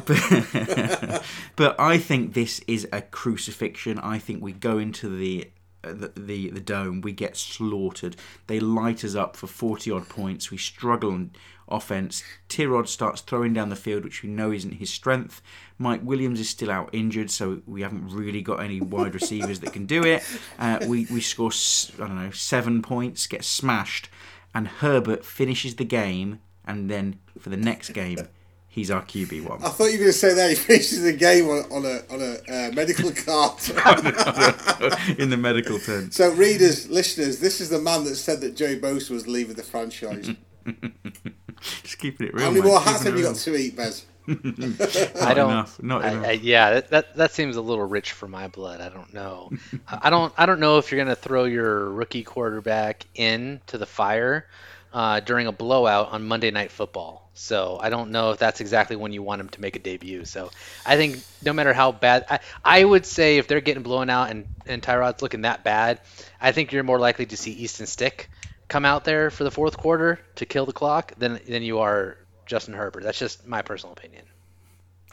but, but I think this is a crucifixion. I think we go into the, uh, the the the dome, we get slaughtered. They light us up for forty odd points. We struggle on offense. Tyrod starts throwing down the field, which we know isn't his strength. Mike Williams is still out injured, so we haven't really got any wide receivers that can do it. Uh, we we score I don't know seven points, get smashed, and Herbert finishes the game, and then for the next game. He's our QB one. I thought you were going to say that he finishes the game on, on a on a uh, medical card. in the medical tent. so, readers, listeners, this is the man that said that Joey Bosa was leaving the franchise. Just keeping it real. How many more hats have you got to eat, Bez? I don't. enough, not I, enough. I, yeah, that, that that seems a little rich for my blood. I don't know. I I don't. I don't know if you're gonna throw your rookie quarterback in to the fire uh, during a blowout on Monday Night Football. So I don't know if that's exactly when you want him to make a debut. So I think no matter how bad, I, I would say if they're getting blown out and and Tyrod's looking that bad, I think you're more likely to see Easton Stick come out there for the fourth quarter to kill the clock than than you are Justin Herbert. That's just my personal opinion.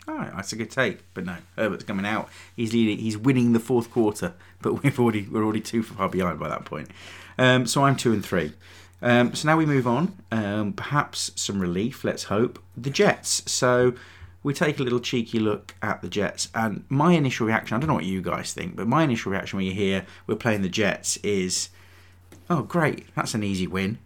All right, that's a good take. But no, Herbert's coming out. He's leading. He's winning the fourth quarter, but we've already we're already too far behind by that point. Um, so I'm two and three. Um, so now we move on. Um, perhaps some relief. Let's hope. The Jets. So we take a little cheeky look at the Jets, and my initial reaction. I don't know what you guys think, but my initial reaction when you hear we're playing the Jets is, oh great, that's an easy win.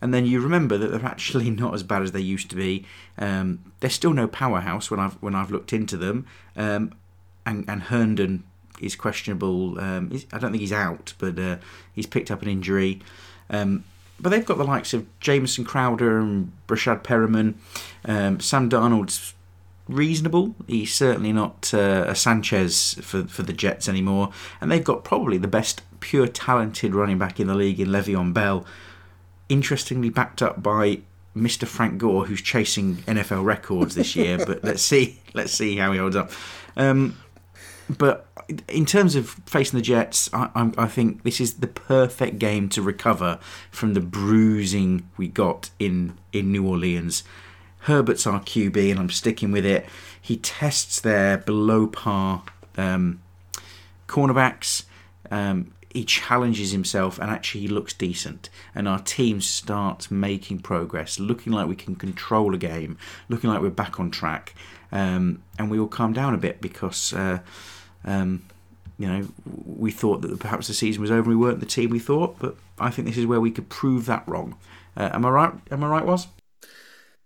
And then you remember that they're actually not as bad as they used to be. Um, they're still no powerhouse when I've when I've looked into them. Um, and and Herndon is questionable. Um, I don't think he's out, but uh, he's picked up an injury. Um, but they've got the likes of Jameson Crowder and Breshad Perriman. Um, Sam Darnold's reasonable. He's certainly not uh, a Sanchez for for the Jets anymore. And they've got probably the best pure talented running back in the league in Le'Veon Bell interestingly backed up by Mr. Frank Gore, who's chasing NFL records this year. but let's see, let's see how he holds up. Um, but in terms of facing the Jets, I, I'm, I think this is the perfect game to recover from the bruising we got in in New Orleans. Herbert's our QB, and I'm sticking with it. He tests their below par um, cornerbacks. Um, he challenges himself and actually he looks decent. And our team starts making progress, looking like we can control a game, looking like we're back on track. Um, and we all calm down a bit because, uh, um, you know, we thought that perhaps the season was over. We weren't the team we thought, but I think this is where we could prove that wrong. Uh, am I right? Am I right? Was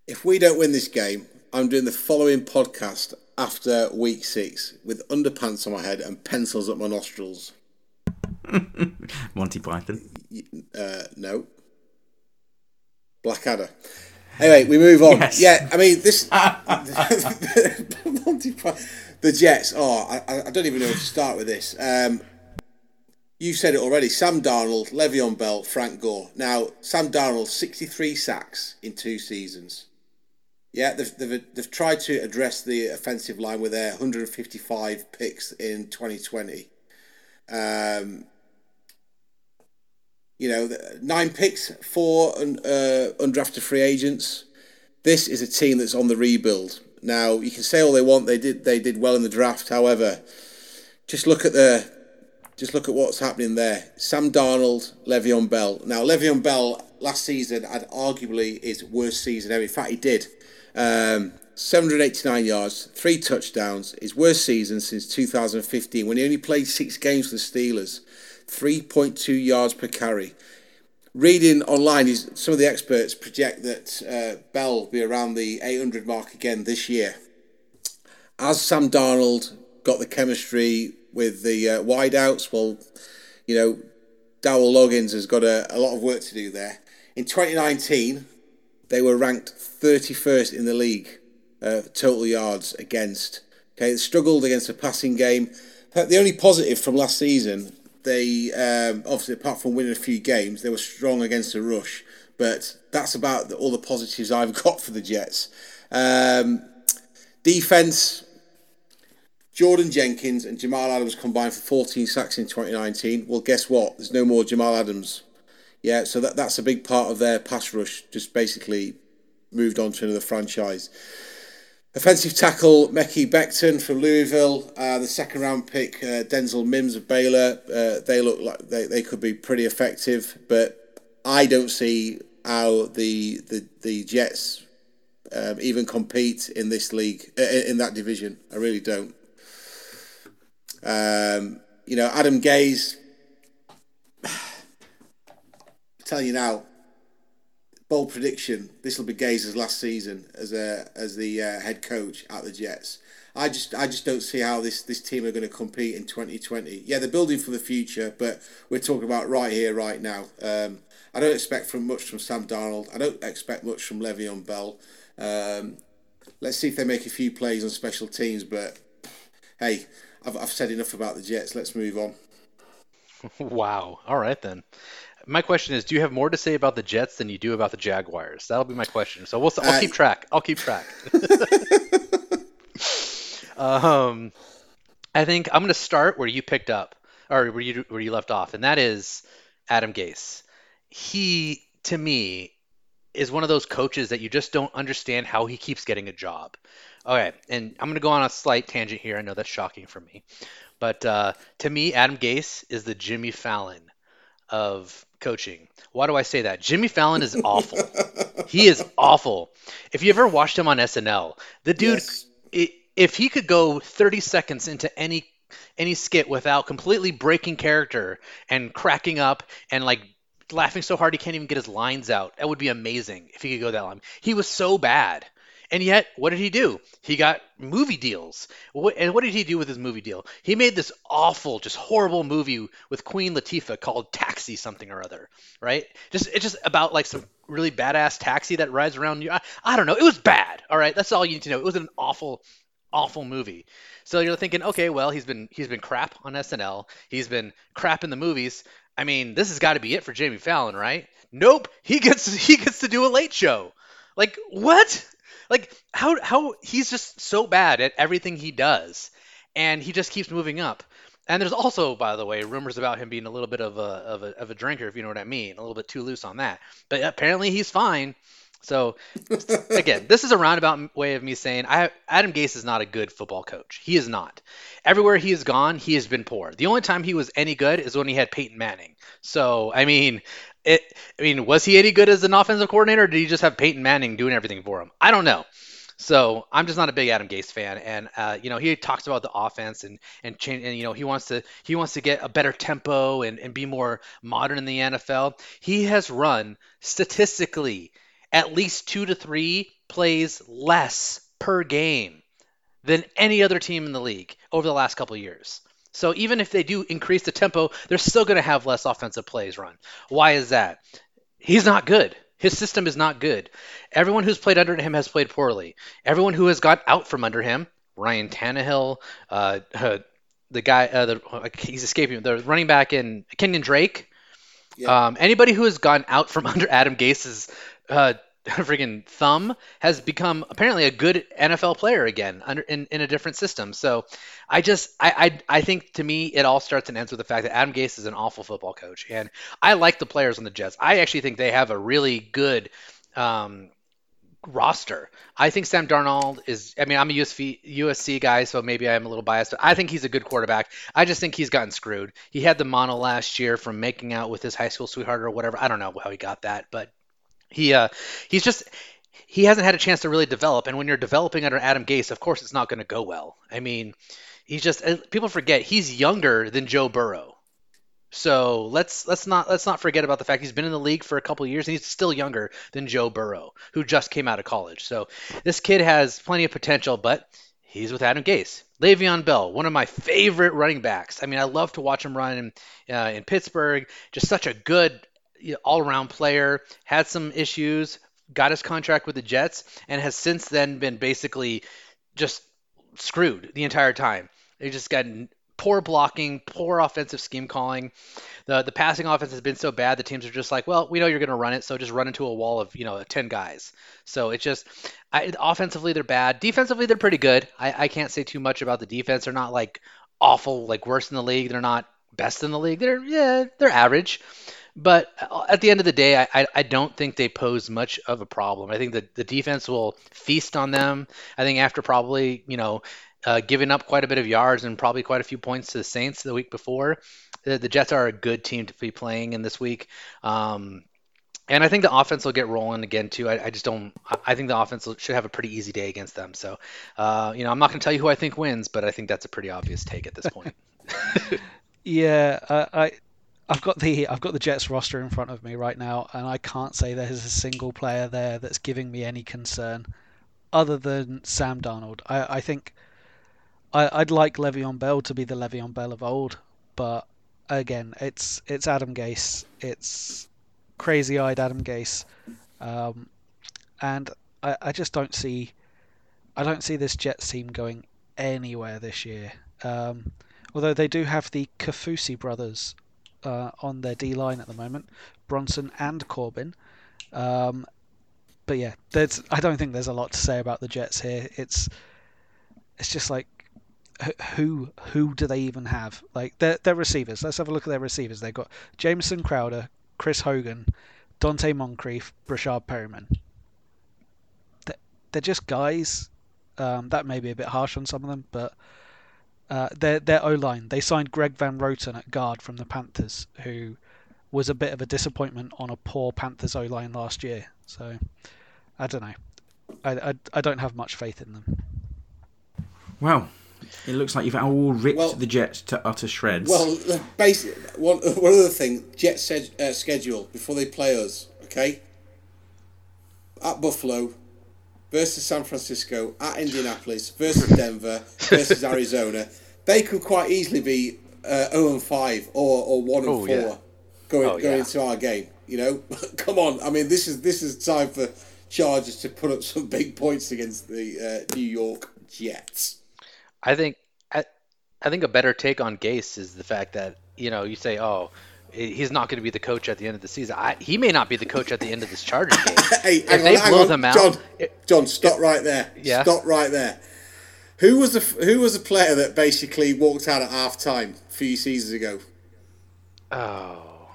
If we don't win this game, I'm doing the following podcast after week six with underpants on my head and pencils up my nostrils. Monty Python? Uh, no. Blackadder. Anyway, we move on. Yes. Yeah, I mean this. Monty Python- the Jets. Oh, I, I don't even know where to start with this. Um, you said it already. Sam Darnold, Le'Veon Bell, Frank Gore. Now, Sam Darnold, 63 sacks in two seasons. Yeah, they've, they've, they've tried to address the offensive line with their 155 picks in 2020. Um, you know, nine picks, four un, uh, undrafted free agents. This is a team that's on the rebuild. Now you can say all they want. They did they did well in the draft. However, just look at the just look at what's happening there. Sam Darnold, Le'Veon Bell. Now Le'Veon Bell last season had arguably his worst season ever. In fact, he did. Um, 789 yards, three touchdowns. His worst season since 2015 when he only played six games for the Steelers. 3.2 yards per carry. Reading online, is some of the experts project that uh, Bell will be around the 800 mark again this year. As Sam Darnold got the chemistry with the uh, wideouts, well, you know, Dowell Loggins has got a, a lot of work to do there. In 2019, they were ranked 31st in the league uh, total yards against. Okay, they struggled against a passing game. The only positive from last season, they um, obviously apart from winning a few games, they were strong against the rush. But that's about the, all the positives I've got for the Jets. Um, defense, Jordan Jenkins and Jamal Adams combined for 14 sacks in 2019. Well, guess what? There's no more Jamal Adams. Yeah, so that, that's a big part of their pass rush, just basically moved on to another franchise. Offensive tackle Mekhi Becton from Louisville, uh, the second round pick uh, Denzel Mims of Baylor. Uh, they look like they, they could be pretty effective, but I don't see how the the the Jets um, even compete in this league uh, in that division. I really don't. Um, you know, Adam Gase. tell you now, bold prediction: this will be Gase's last season as a as the uh, head coach at the Jets. I just I just don't see how this this team are going to compete in 2020. Yeah, they're building for the future, but we're talking about right here, right now. Um, I don't expect from much from Sam Darnold. I don't expect much from Le'Veon Bell. Um, let's see if they make a few plays on special teams. But hey, I've I've said enough about the Jets. Let's move on. Wow. All right then my question is, do you have more to say about the Jets than you do about the Jaguars? That'll be my question. So we'll, I'll keep track. I'll keep track. um, I think I'm going to start where you picked up, or where you where you left off, and that is Adam Gase. He, to me, is one of those coaches that you just don't understand how he keeps getting a job. Okay, and I'm going to go on a slight tangent here. I know that's shocking for me, but uh, to me, Adam Gase is the Jimmy Fallon of coaching. Why do I say that? Jimmy Fallon is awful. he is awful. If you ever watched him on SNL, the dude, yes. if he could go 30 seconds into any any skit without completely breaking character and cracking up and like laughing so hard he can't even get his lines out, that would be amazing if he could go that long. He was so bad. And yet, what did he do? He got movie deals. And what did he do with his movie deal? He made this awful, just horrible movie with Queen Latifah called Taxi something or other, right? Just it's just about like some really badass taxi that rides around you. I, I don't know. It was bad. All right, that's all you need to know. It was an awful, awful movie. So you're thinking, okay, well, he's been he's been crap on SNL. He's been crap in the movies. I mean, this has got to be it for Jamie Fallon, right? Nope. He gets he gets to do a late show. Like what? Like how how he's just so bad at everything he does, and he just keeps moving up. And there's also, by the way, rumors about him being a little bit of a of a of a drinker, if you know what I mean, a little bit too loose on that. But apparently he's fine. So again, this is a roundabout way of me saying I, Adam Gase is not a good football coach. He is not. Everywhere he has gone, he has been poor. The only time he was any good is when he had Peyton Manning. So I mean, it, I mean, was he any good as an offensive coordinator? did he just have Peyton Manning doing everything for him? I don't know. So I'm just not a big Adam Gase fan, and uh, you know he talks about the offense and and change, and you know he wants to he wants to get a better tempo and, and be more modern in the NFL. He has run statistically at least two to three plays less per game than any other team in the league over the last couple years. So even if they do increase the tempo, they're still going to have less offensive plays run. Why is that? He's not good. His system is not good. Everyone who's played under him has played poorly. Everyone who has got out from under him, Ryan Tannehill, uh, uh, the guy, uh, the, he's escaping, the running back in Kenyan Drake. Yeah. Um, anybody who has gone out from under Adam Gase's uh, freaking thumb has become apparently a good NFL player again under in, in a different system. So I just I, I I think to me it all starts and ends with the fact that Adam Gase is an awful football coach, and I like the players on the Jets. I actually think they have a really good. Um, roster. I think Sam Darnold is. I mean, I'm a USC USC guy, so maybe I'm a little biased, but I think he's a good quarterback. I just think he's gotten screwed. He had the mono last year from making out with his high school sweetheart or whatever. I don't know how he got that, but he uh, he's just he hasn't had a chance to really develop. And when you're developing under Adam Gase, of course, it's not going to go well. I mean, he's just uh, people forget he's younger than Joe Burrow. So let's let's not let's not forget about the fact he's been in the league for a couple years and he's still younger than Joe Burrow, who just came out of college. So this kid has plenty of potential, but He's with Adam Gase. Le'Veon Bell, one of my favorite running backs. I mean, I love to watch him run in, uh, in Pittsburgh. Just such a good you know, all-around player. Had some issues, got his contract with the Jets, and has since then been basically just screwed the entire time. They just got poor blocking, poor offensive scheme calling. The the passing offense has been so bad the teams are just like, well, we know you're going to run it, so just run into a wall of you know ten guys. So it's just I, offensively they're bad. Defensively they're pretty good. I, I can't say too much about the defense. They're not like awful, like worse in the league. They're not best in the league. They're yeah, they're average. But uh, at the end of the day, I, I don't think they pose much of a problem. I think that the defense will feast on them. I think after probably, you know, uh, giving up quite a bit of yards and probably quite a few points to the Saints the week before. The, the Jets are a good team to be playing in this week. Um, and I think the offense will get rolling again too. I, I, just don't. I think the offense should have a pretty easy day against them. So, uh, you know, I'm not going to tell you who I think wins, but I think that's a pretty obvious take at this point. yeah, uh, I, I've got the I've got the Jets roster in front of me right now, and I can't say there's a single player there that's giving me any concern, other than Sam Darnold. I, I think I, would like Le'Veon Bell to be the Le'Veon Bell of old, but again, it's it's Adam Gase, it's crazy-eyed Adam Gase, um, and I, I just don't see I don't see this Jets team going anywhere this year. Um, although they do have the Kaufusi brothers uh, on their D line at the moment, Bronson and Corbin. Um, but yeah, there's I don't think there's a lot to say about the Jets here. It's it's just like who who do they even have? Like their their receivers. Let's have a look at their receivers. They've got Jameson Crowder, Chris Hogan, Donte Moncrief, Breshad Perriman. They're, they're just guys. Um, that may be a bit harsh on some of them, but uh, their their O line. They signed Greg Van Roten at guard from the Panthers, who was a bit of a disappointment on a poor Panthers O line last year. So I don't know. I, I, I don't have much faith in them. Well, it looks like you've all ripped well, the Jets to utter shreds. Well, basically, one, one other thing Jets said, uh, schedule before they play us, okay? At Buffalo versus San Francisco, at Indianapolis versus Denver versus Arizona. They could quite easily be uh, 0 and 5 or, or 1 and oh, 4 yeah. going, oh, going yeah. into our game. You know, come on. I mean, this is this is time for Chargers to put up some big points against the uh, New York Jets. I think I, I think a better take on Gase is the fact that you know you say, oh, he's not going to be the coach at the end of the season. I, he may not be the coach at the end of this Chargers game. hey, if they on, blow on. them out, John, it, John, stop it, right there. Yeah. Stop right there. Who was the who was the player that basically walked out at half time a few seasons ago? Oh.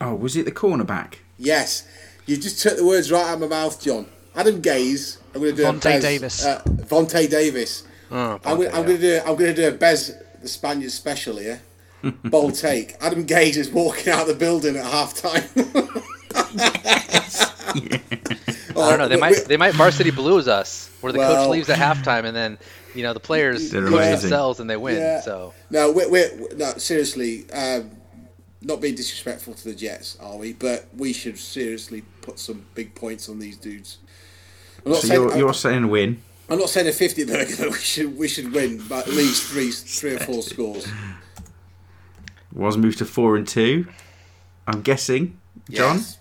Oh, was it the cornerback? Yes. You just took the words right out of my mouth, John. Adam Gase. I'm going to do Vontae Davis. Uh, Vontae Davis. Oh, I'm, gonna, I'm gonna do I'm gonna do a Bez the Spaniard special here. Bold take. Adam Gase is walking out of the building at half time. I don't know. They might they might varsity blues us, where the well, coach leaves at halftime and then you know the players push themselves and they win. Yeah. So no, we're, we're no seriously. Um, not being disrespectful to the Jets, are we? But we should seriously put some big points on these dudes. so saying, you're, you're saying win? I'm not saying a 50 burger, but we should we should win by at least three three or four scores. Woz moved to four and two. I'm guessing, John. Yes.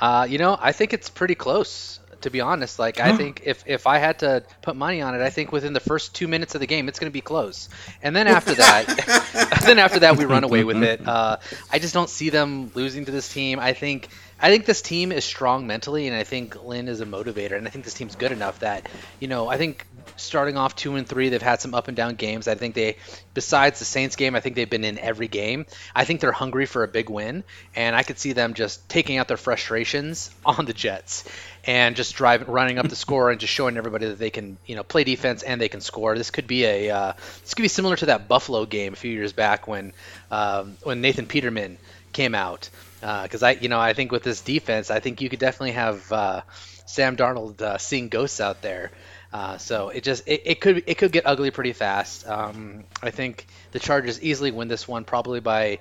Uh, you know, I think it's pretty close. To be honest, like I think if if I had to put money on it, I think within the first two minutes of the game, it's going to be close. And then after that, then after that, we run away with it. Uh, I just don't see them losing to this team. I think I think this team is strong mentally, and I think Lynn is a motivator, and I think this team's good enough that, you know, I think starting off two and three, they've had some up and down games. I think they, besides the Saints game, I think they've been in every game. I think they're hungry for a big win, and I could see them just taking out their frustrations on the Jets and just driving, running up the score, and just showing everybody that they can, you know, play defense and they can score. This could be a, uh, this could be similar to that Buffalo game a few years back when, um, when Nathan Peterman came out because uh, I, you know, I think with this defense, I think you could definitely have uh, Sam Darnold uh, seeing ghosts out there. Uh, so it just it, it could it could get ugly pretty fast. Um, I think the Chargers easily win this one, probably by.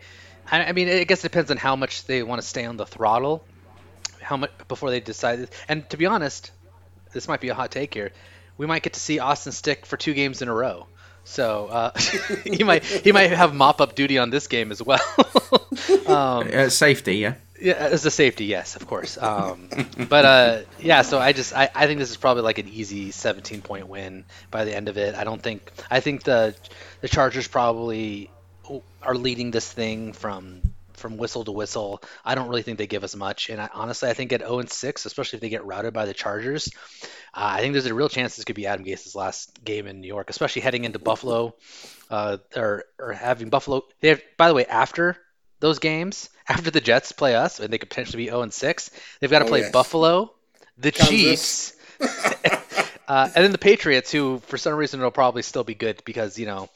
I, I mean, I guess it depends on how much they want to stay on the throttle, how much before they decide. And to be honest, this might be a hot take here. we might get to see Easton Stick for two games in a row. So uh, he might he might have mop up duty on this game as well. um, uh, safety, yeah. Yeah, as a safety, yes, of course. Um, but uh, yeah, so I just I, I think this is probably like an easy 17 point win by the end of it. I don't think I think the the Chargers probably are leading this thing from from whistle to whistle. I don't really think they give us much, and I, honestly, I think at 0 and 6, especially if they get routed by the Chargers, uh, I think there's a real chance this could be Adam Gase's last game in New York, especially heading into Buffalo, uh, or or having Buffalo. They have, by the way, after those games, after the Jets play us, and they could potentially be 0 and 6, they've got to oh, play yes. Buffalo, the Kansas. Chiefs. uh, and then the Patriots, who for some reason will probably still be good because you know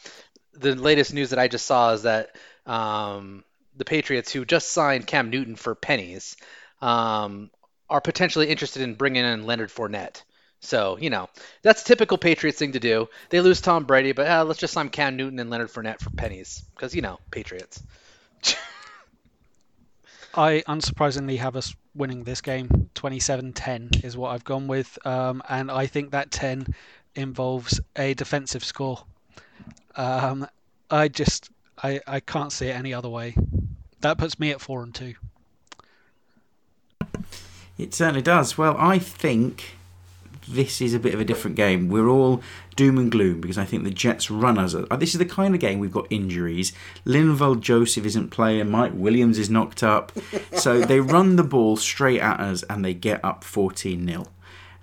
the latest news that I just saw is that um, the Patriots, who just signed Cam Newton for pennies, um, are potentially interested in bringing in Leonard Fournette. So, you know, that's typical Patriots thing to do. They lose Tom Brady, but uh, let's just sign Cam Newton and Leonard Fournette for pennies. Because, you know, Patriots. I unsurprisingly have us winning this game. 27 10 is what I've gone with. Um, and I think that 10 involves a defensive score. Um, I just I, I can't see it any other way. That puts me at four and two. It certainly does. Well, I think this is a bit of a different game. We're all doom and gloom because I think the Jets run us. Uh, this is the kind of game we've got injuries. Linval Joseph isn't playing. Mike Williams is knocked up. So they run the ball straight at us and they get up 14 0.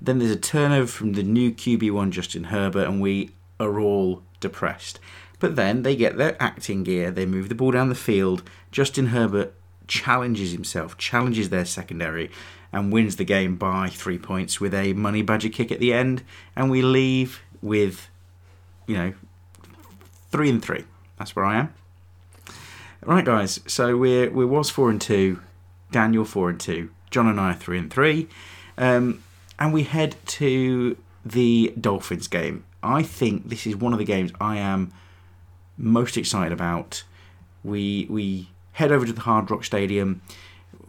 Then there's a turnover from the new QB1 Justin Herbert, and we are all depressed. But then they get their acting gear, they move the ball down the field. Justin Herbert challenges himself, challenges their secondary, and wins the game by three points with a money badger kick at the end. And we leave with, you know, three and three. That's where I am. Right, guys. So we're we Woz four and two, Daniel four and two, John and I are three and three, um, and we head to the Dolphins game. I think this is one of the games I am most excited about. We we head over to the Hard Rock Stadium.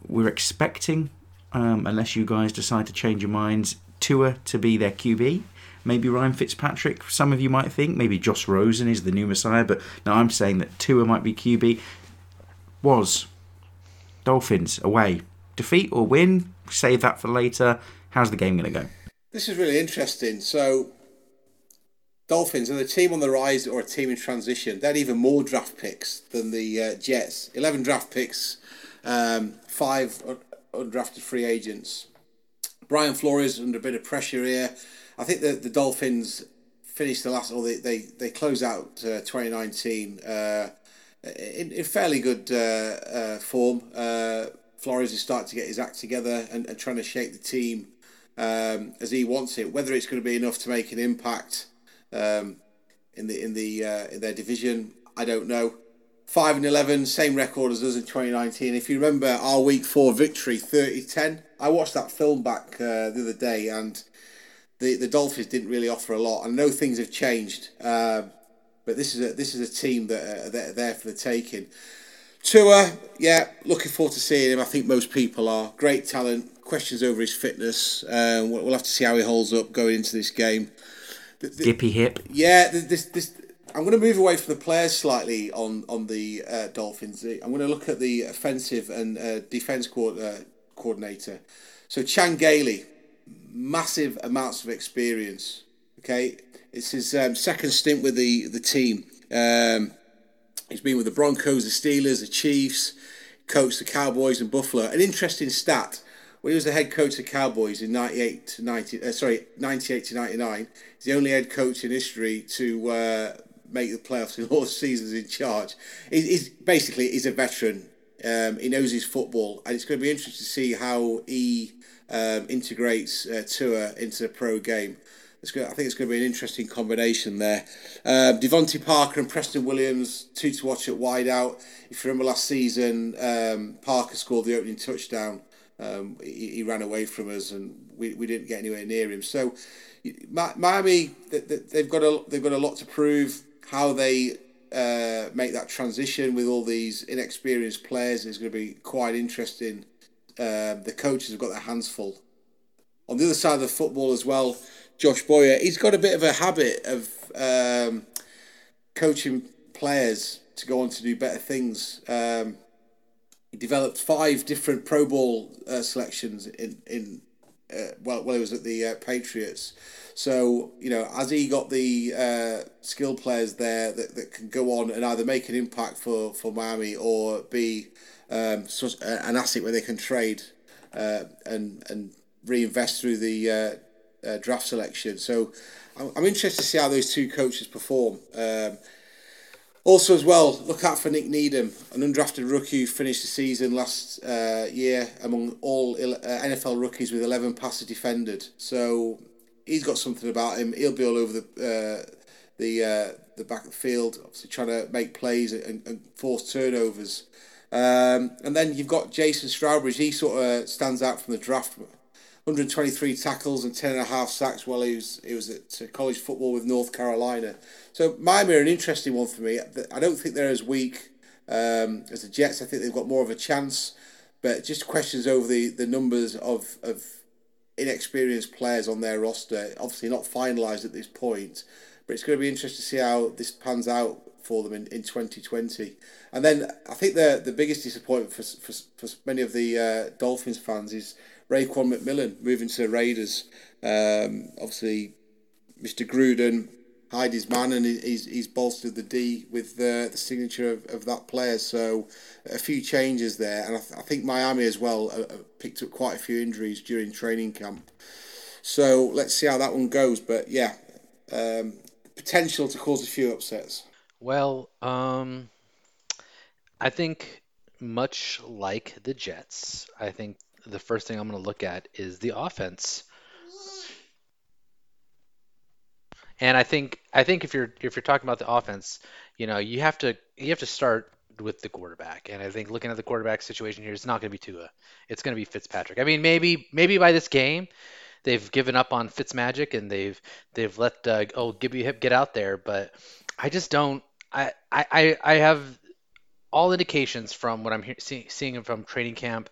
We're expecting, um, unless you guys decide to change your minds, Tua to be their QB. Maybe Ryan Fitzpatrick. Some of you might think maybe Josh Rosen is the new Messiah, but now I'm saying that Tua might be QB. Woz Dolphins away defeat or win? Save that for later. How's the game going to go? This is really interesting. So Dolphins are the team on the rise or a team in transition. They had even more draft picks than the uh, Jets. 11 draft picks, um, five undrafted free agents. Brian Flores under a bit of pressure here. I think that the Dolphins finished the last, or they, they, they close out uh, 2019 uh, in, in fairly good uh, uh, form. Uh, Flores is starting to get his act together and, and trying to shape the team um, as he wants it. Whether it's going to be enough to make an impact um, in the in the uh, in their division. I don't know. Five and eleven, same record as us in 2019. If you remember our week four victory, 30-10. I watched that film back uh, the other day, and the the Dolphins didn't really offer a lot. I know things have changed, uh, but this is a this is a team that are, that are there for the taking. Tua, yeah, looking forward to seeing him. I think most people are. Great talent. Questions over his fitness. Uh, we'll have to see how he holds up going into this game the, the, Dippy hip. Yeah, this this. I'm going to move away from the players slightly on on the uh, Dolphins. I'm going to look at the offensive and uh, defense co- uh, coordinator. So Chan Gailey, massive amounts of experience. Okay, it's his um, second stint with the the team. Um, he's been with the Broncos, the Steelers, the Chiefs, coached the Cowboys and Buffalo. An interesting stat when he was the head coach of Cowboys in 98 to 90, uh, sorry, 98 to 99, he's the only head coach in history to uh, make the playoffs in all the seasons in charge. He, he's basically he's a veteran. Um, he knows his football, and it's going to be interesting to see how he um, integrates uh, Tua into the pro game. Going, I think it's going to be an interesting combination there. Um, DeVante Parker and Preston Williams, two to watch at wide out. If you remember last season, um, Parker scored the opening touchdown um, he, he, ran away from us, and we, we didn't get anywhere near him. So Miami, they've got a they've got a lot to prove. How they uh, make that transition with all these inexperienced players is going to be quite interesting. Um, the coaches have got their hands full. On the other side of the football as well, Josh Boyer. He's got a bit of a habit of um, coaching players to go on to do better things. Um, he developed five different Pro Bowl uh, selections in in uh, while, while he was at the uh, Patriots. So you know, as he got the uh, skill players there that, that can go on and either make an impact for, for Miami or be um, an asset where they can trade uh, and and reinvest through the uh, uh, draft selection. So I'm, I'm interested to see how those two coaches perform. Um, also, as well, look out for Nick Needham, an undrafted rookie who finished the season last uh, year among all uh, NFL rookies with 11 passes defended. So he's got something about him. He'll be all over the uh, the uh, the back of the field, obviously trying to make plays and, and force turnovers. Um, and then you've got Jason Strowbridge. He sort of stands out from the draft 123 tackles and 10 and a half sacks while he was he was at college football with North Carolina. So Miami are an interesting one for me. I don't think they're as weak um, as the Jets. I think they've got more of a chance, but just questions over the, the numbers of, of inexperienced players on their roster. Obviously not finalised at this point, but it's going to be interesting to see how this pans out for them in, in 2020. And then I think the the biggest disappointment for, for, for many of the uh, Dolphins fans is Raekwon McMillan moving to the Raiders. Um, obviously, Mr. Gruden hide his man, and he's he's bolstered the D with the the signature of, of that player. So a few changes there, and I, th- I think Miami as well uh, uh, picked up quite a few injuries during training camp. So let's see how that one goes. But yeah, um, potential to cause a few upsets. Well, um, I think much like the Jets, I think the first thing I'm going to look at is the offense. And I think I think if you're if you're talking about the offense, you know, you have to you have to start with the quarterback. And I think looking at the quarterback situation here, it's not going to be Tua. It's going to be Fitzpatrick. I mean, maybe maybe by this game, they've given up on Fitzmagic and they've they've let uh, oh Gibby Hip get out there. But I just don't. I I I have all indications from what I'm he- see, seeing from training camp,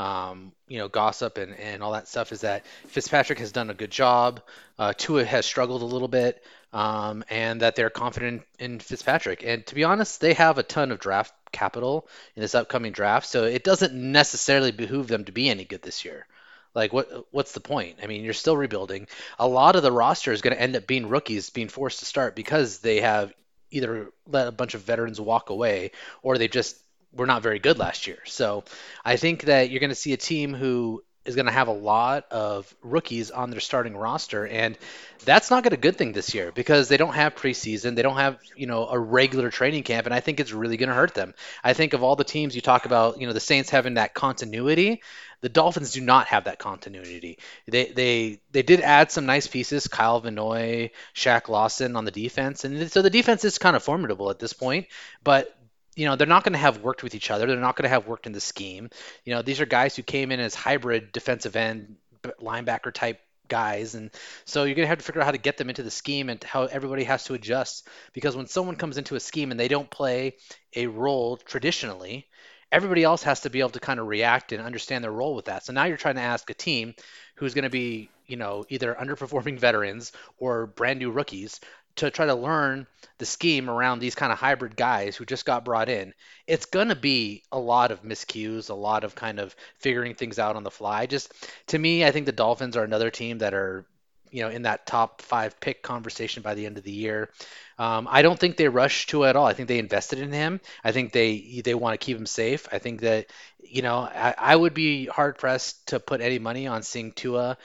um, you know, gossip and, and all that stuff is that Fitzpatrick has done a good job. Uh, Tua has struggled a little bit, um, and that they're confident in Fitzpatrick. And to be honest, they have a ton of draft capital in this upcoming draft, so it doesn't necessarily behoove them to be any good this year. Like what what's the point? I mean, you're still rebuilding. A lot of the roster is going to end up being rookies being forced to start because they have either let a bunch of veterans walk away or they just were not very good last year. So I think that you're going to see a team who is going to have a lot of rookies on their starting roster and that's not going to be a good thing this year because they don't have preseason they don't have you know a regular training camp and i think it's really going to hurt them i think of all the teams you talk about you know the saints having that continuity the dolphins do not have that continuity they they they did add some nice pieces kyle van noy Shaq lawson on the defense and so the defense is kind of formidable at this point but you know, they're not going to have worked with each other. They're not going to have worked in the scheme. You know, these are guys who came in as hybrid defensive end linebacker type guys and so you're going to have to figure out how to get them into the scheme and how everybody has to adjust because when someone comes into a scheme and they don't play a role traditionally everybody else has to be able to kind of react and understand their role with that so now you're trying to ask a team who's going to be you know either underperforming veterans or brand new rookies to try to learn the scheme around these kind of hybrid guys who just got brought in, it's going to be a lot of miscues, a lot of kind of figuring things out on the fly. Just to me, I think the Dolphins are another team that are, you know, in that top five pick conversation by the end of the year. Um, I don't think they rush to at all. I think they invested in him. I think they they want to keep him safe. I think that, you know, I, I would be hard pressed to put any money on seeing Tua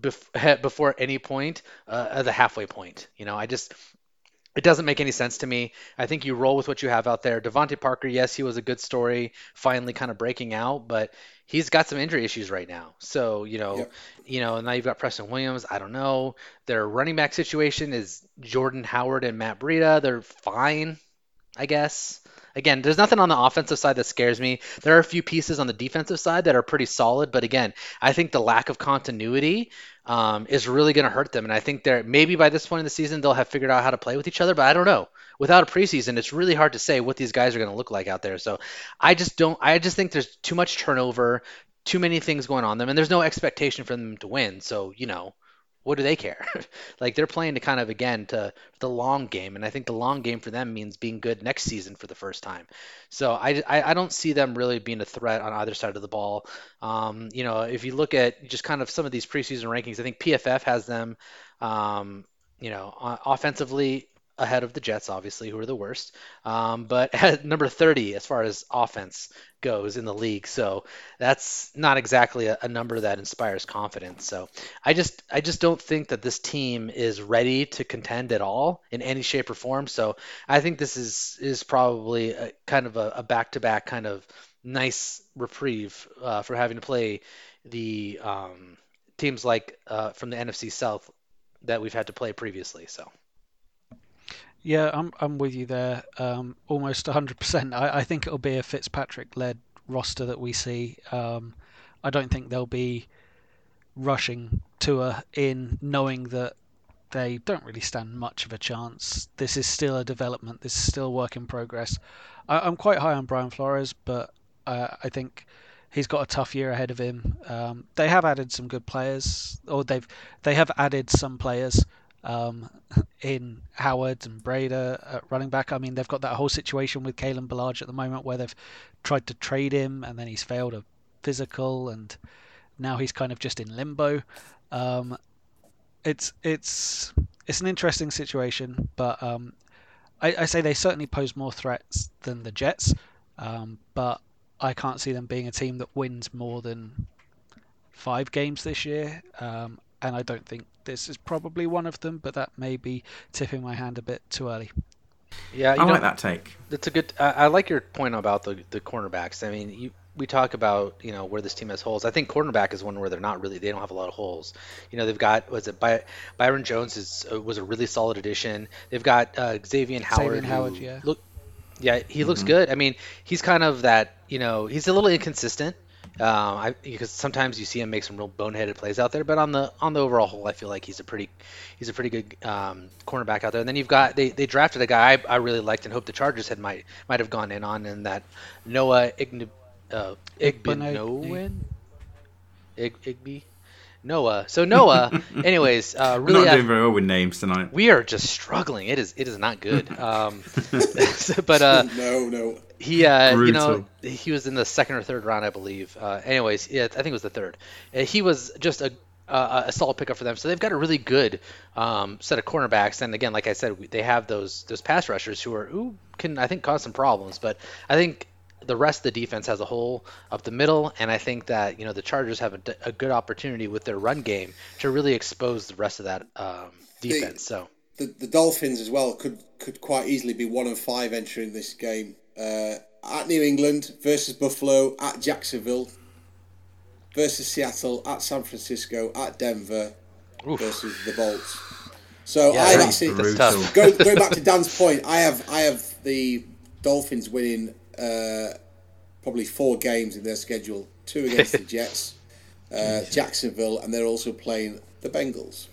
before any point uh, the halfway point. You know, I just it doesn't make any sense to me. I think you roll with what you have out there. DeVante Parker, yes, he was a good story, finally kind of breaking out, but he's got some injury issues right now. So you know, yep. you know, now you've got Preston Williams. I don't know. Their running back situation is Jordan Howard and Matt Breida. They're fine, I guess. Again, there's nothing on the offensive side that scares me. There are a few pieces on the defensive side that are pretty solid, but again, I think the lack of continuity um, is really going to hurt them. And I think they're maybe by this point in the season they'll have figured out how to play with each other, but I don't know. Without a preseason, it's really hard to say what these guys are going to look like out there. So I just don't. I just think there's too much turnover, too many things going on them, and there's no expectation for them to win. So you know, what do they care? like they're playing to kind of again to the long game, and I think the long game for them means being good next season for the first time. So I, I, I don't see them really being a threat on either side of the ball. Um, you know, if you look at just kind of some of these preseason rankings, I think PFF has them, um, you know, offensively ahead of the Jets, obviously, who are the worst, um, but at number 30 as far as offense goes in the league. So that's not exactly a, a, number that inspires confidence. So I just I just don't think that this team is ready to contend at all in any shape or form. So I think this is is probably a, kind of a back to back kind of nice reprieve uh, for having to play the um, teams like uh, from the NFC South that we've had to play previously. So. Yeah, I'm I'm with you there. Um, almost 100%. I, I think it'll be a Fitzpatrick-led roster that we see. Um, I don't think they'll be rushing Tua in, knowing that they don't really stand much of a chance. This is still a development. This is still work in progress. I, am quite high on Brian Flores, but uh, I think he's got a tough year ahead of him. Um, they have added some good players, or they've they have added some players um, in Howard and Breida at running back. I mean, they've got that whole situation with Kalen Ballage at the moment where they've tried to trade him and then he's failed a physical and now he's kind of just in limbo. Um, it's it's it's an interesting situation, but um, I, I, say they certainly pose more threats than the Jets, um, but I can't see them being a team that wins more than five games this year. Um, and I don't think this is probably one of them, but that may be tipping my hand a bit too early. Yeah, I know, like that take. That's a good. I, I, like your point about the the cornerbacks. I mean, you, we talk about you know where this team has holes. I think cornerback is one where they're not really. They don't have a lot of holes. You know, they've got was it By, Byron Jones is uh, was a really solid addition. They've got uh, Xavier Howard. Xavier Howard, yeah. Look, yeah, he mm-hmm. looks good. I mean, he's kind of that. You know, he's a little inconsistent. Um, I, because sometimes you see him make some real boneheaded plays out there, but on the on the overall whole, I feel like he's a pretty he's a pretty good um, cornerback out there. And then you've got they, they drafted a guy I, I really liked and hoped the Chargers had might might have gone in on, and that Noah Ign, uh, Igbinowen, Ig, Igby. Noah. So Noah, anyways, uh, really We're not doing very well with names tonight. We are just struggling. It is it is not good. Um, but uh, no, no. He, uh, you know, he was in the second or third round, I believe. Uh, anyways, yeah, I think it was the third. Uh, he was just a uh, a solid pickup for them. So they've got a really good um, set of cornerbacks, and again, like I said, they have those those pass rushers who are who can I think cause some problems. But I think the rest of the defense has a hole up the middle, and I think that you know the Chargers have a, a good opportunity with their run game to really expose the rest of that um, defense. The, so the, the Dolphins as well could could quite easily be one of five entering this game uh, at New England versus Buffalo, at Jacksonville versus Seattle, at San Francisco, at Denver Oof. versus the Bolts. So yeah, I actually go going back to Dan's point. I have I have the Dolphins winning uh, probably four games in their schedule: two against the Jets, uh, Jacksonville, and they're also playing the Bengals.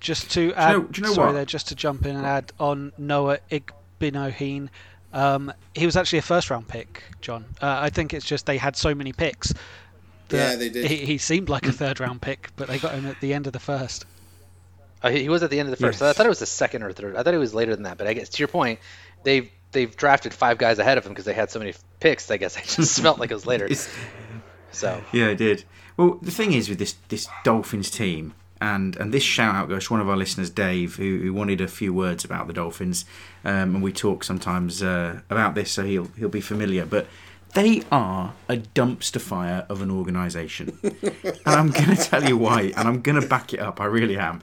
Just to add, do you know, do you know sorry, what? there, just to jump in and add on Noah Igbinoghene um, he was actually a first round pick, John. Uh, I think it's just they had so many picks. yeah, they did. He, he, seemed like a third round pick, but they got him at the end of the first. Uh, he was at the end of the first. Yes. So I thought it was the second or third. I thought it was later than that. But I guess to your point, they've they've drafted five guys ahead of him because they had so many picks. I guess I just felt like it was later. so yeah, I did. Well, the thing is with this this Dolphins team, and and this shout out goes to one of our listeners, Dave, who, who wanted a few words about the Dolphins, um, and we talk sometimes uh, about this, so he'll he'll be familiar. But they are a dumpster fire of an organisation, and I'm going to tell you why, and I'm going to back it up. I really am.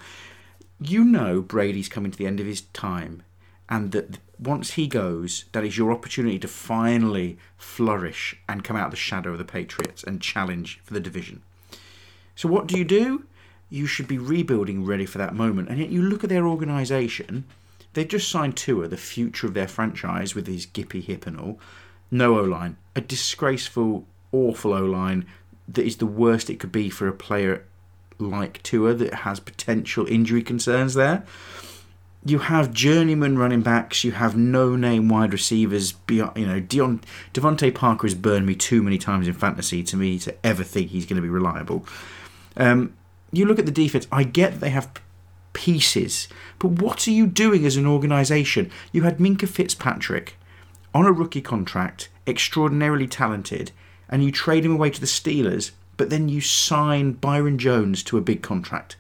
You know, Brady's coming to the end of his time, and that once he goes, that is your opportunity to finally flourish and come out of the shadow of the Patriots and challenge for the division. So what do you do? you should be rebuilding ready for that moment. And yet you look at their organisation, they've just signed Tua, the future of their franchise, with his Gippy hip and all. No O line. A disgraceful, awful O line that is the worst it could be for a player like Tua that has potential injury concerns there. You have journeyman running backs. You have no-name wide receivers. Beyond, you know, Dion, DeVante Parker has burned me too many times in fantasy to me to ever think he's going to be reliable. Um, you look at the defense. I get they have pieces, but what are you doing as an organisation? You had Minkah Fitzpatrick on a rookie contract, extraordinarily talented, and you trade him away to the Steelers, but then you sign Byron Jones to a big contract.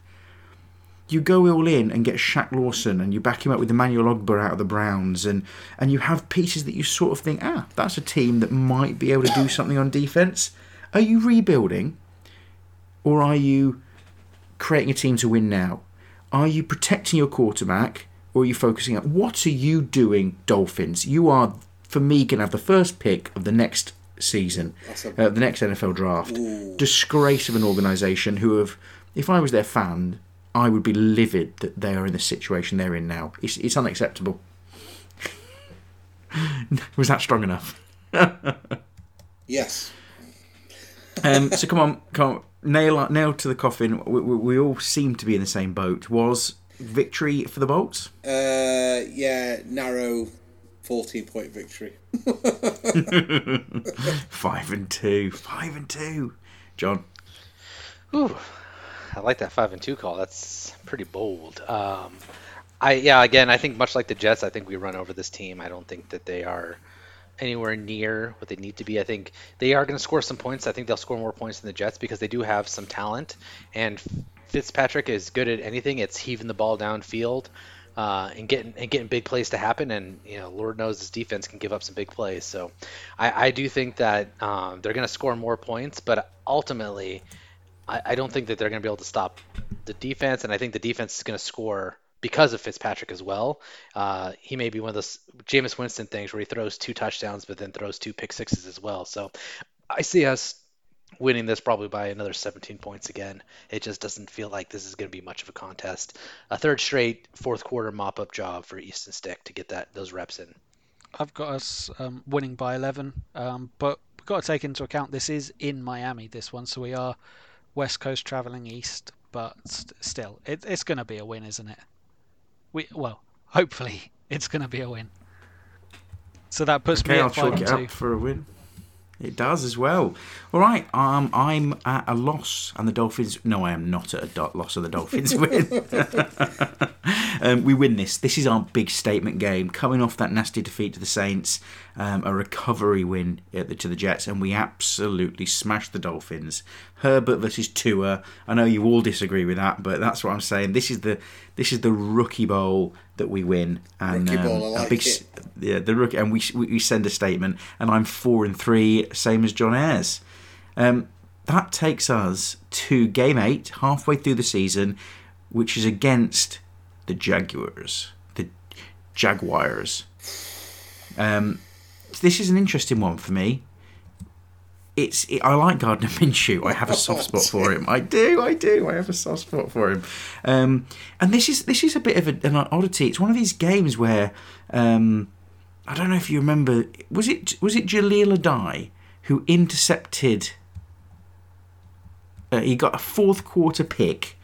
You go all in and get Shaq Lawson and you back him up with Emmanuel Ogbah out of the Browns and, and you have pieces that you sort of think, ah, that's a team that might be able to do something on defence. Are you rebuilding or are you creating a team to win now? Are you protecting your quarterback or are you focusing on what are you doing, Dolphins? You are, for me, going to have the first pick of the next season, a- uh, the next NFL draft. Disgrace of an organisation who have, if I was their fan, I would be livid that they are in the situation they're in now. It's, it's unacceptable. was that strong enough? Yes. Um, so come on, come on, nail nail to the coffin. We, we, we all seem to be in the same boat. Was victory for the Bolts? Uh, yeah, narrow 14 point victory. Five and two, five and two. John, Ooh, I like that five and two call. That's pretty bold. Um, I yeah, again, I think much like the Jets, I think we run over this team. I don't think that they are anywhere near what they need to be. I think they are going to score some points. I think they'll score more points than the Jets because they do have some talent. And Fitzpatrick is good at anything. It's heaving the ball downfield uh, and getting and getting big plays to happen. And you know, Lord knows this defense can give up some big plays. So I, I do think that um, they're going to score more points, but ultimately. I, I don't think that they're going to be able to stop the defense, and I think the defense is going to score because of Fitzpatrick as well. Uh, he may be one of those Jameis Winston things where he throws two touchdowns, but then throws two pick sixes as well. So I see us winning this probably by another 17 points again. It just doesn't feel like this is going to be much of a contest. A third straight fourth quarter mop up job for Easton Stick to get that those reps in. I've got us um, winning by 11, um, but we've got to take into account this is in Miami, this one, so we are West Coast travelling east, but st- still, it, it's going to be a win, isn't it? We Well, hopefully it's going to be a win. So that puts okay, me at 5 chalk and it 2. up for a win. It does as well. All right, um, I'm at a loss, and the Dolphins. No, I am not at a do- loss, of the Dolphins win. um, we win this. This is our big statement game. Coming off that nasty defeat to the Saints, um, a recovery win at the, to the Jets, and we absolutely smashed the Dolphins. Herbert versus Tua. I know you all disagree with that, but that's what I'm saying. This is the this is the rookie bowl that we win, and Rookie bowl, I um, like a big, it. yeah, the rookie, and we we we send a statement, and I'm four and three, same as John Ayers. Um, that takes us to game eight, halfway through the season, which is against the Jaguars, the Jaguars. Um, this is an interesting one for me. It's it, I like Gardner Minshew. I have a soft spot for him. I do, I do. I have a soft spot for him. Um, and this is this is a bit of a, an oddity. It's one of these games where um, I don't know if you remember. Was it was it Jahleel Addae who intercepted? Uh, he got a fourth quarter pick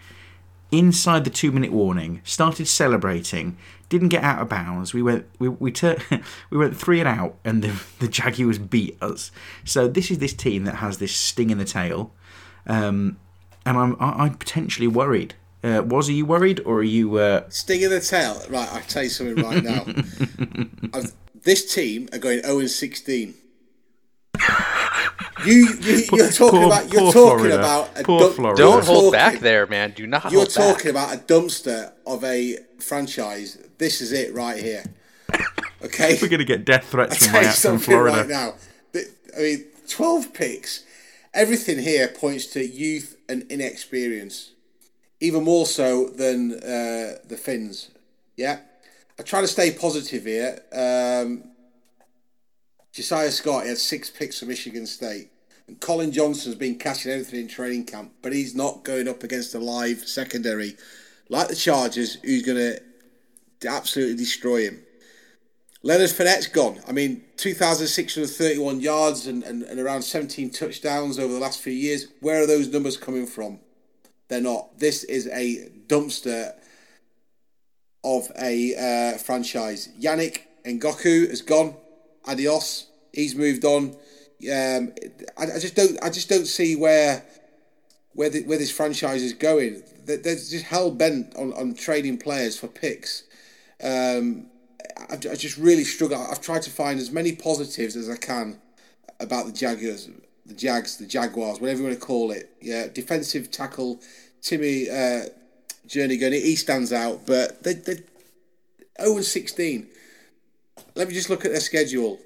inside the two minute warning. Started celebrating. Didn't get out of bounds. We went we we, tur- we went three and out, and the the Jaguars beat us. So this is this team that has this sting in the tail, um, and I'm I, I'm potentially worried. Uh, was are you worried or are you? Uh, Sting in the tail. Right, I'll tell you something right now. I've, this team are going 0 and 16. You, you you're talking poor- about you're poor talking Florida. about a Poor dump- Florida. Don't hold talking- back there, man. Do not You're hold back. talking about a dumpster of a franchise. This is it right here. Okay. we're gonna get death threats I from tell you my from something Florida. right now. The- I mean, twelve picks. Everything here points to youth and inexperience, even more so than uh, the Fins. Yeah, I try to stay positive here. Um, Josiah Scott had six picks for Michigan State, and Collin Johnson's been catching everything in training camp, but he's not going up against a live secondary like the Chargers, who's going to absolutely destroy him. Leonard Fournette's gone. I mean, 2,631 yards and, and, and around 17 touchdowns over the last few years. Where are those numbers coming from? They're not. This is a dumpster of a uh, franchise. Yannick Ngakoue has gone. Adios. He's moved on. Um, I, I just don't. I just don't see where where the, where this franchise is going. They're, just hell bent on, on trading players for picks. Um, I, I just really struggle. I've tried to find as many positives as I can about the Jaguars, the Jags, the Jaguars, whatever you want to call it. Yeah, defensive tackle Timmy uh, Jernigan, he stands out, but they they 0 and 16. Let me just look at their schedule.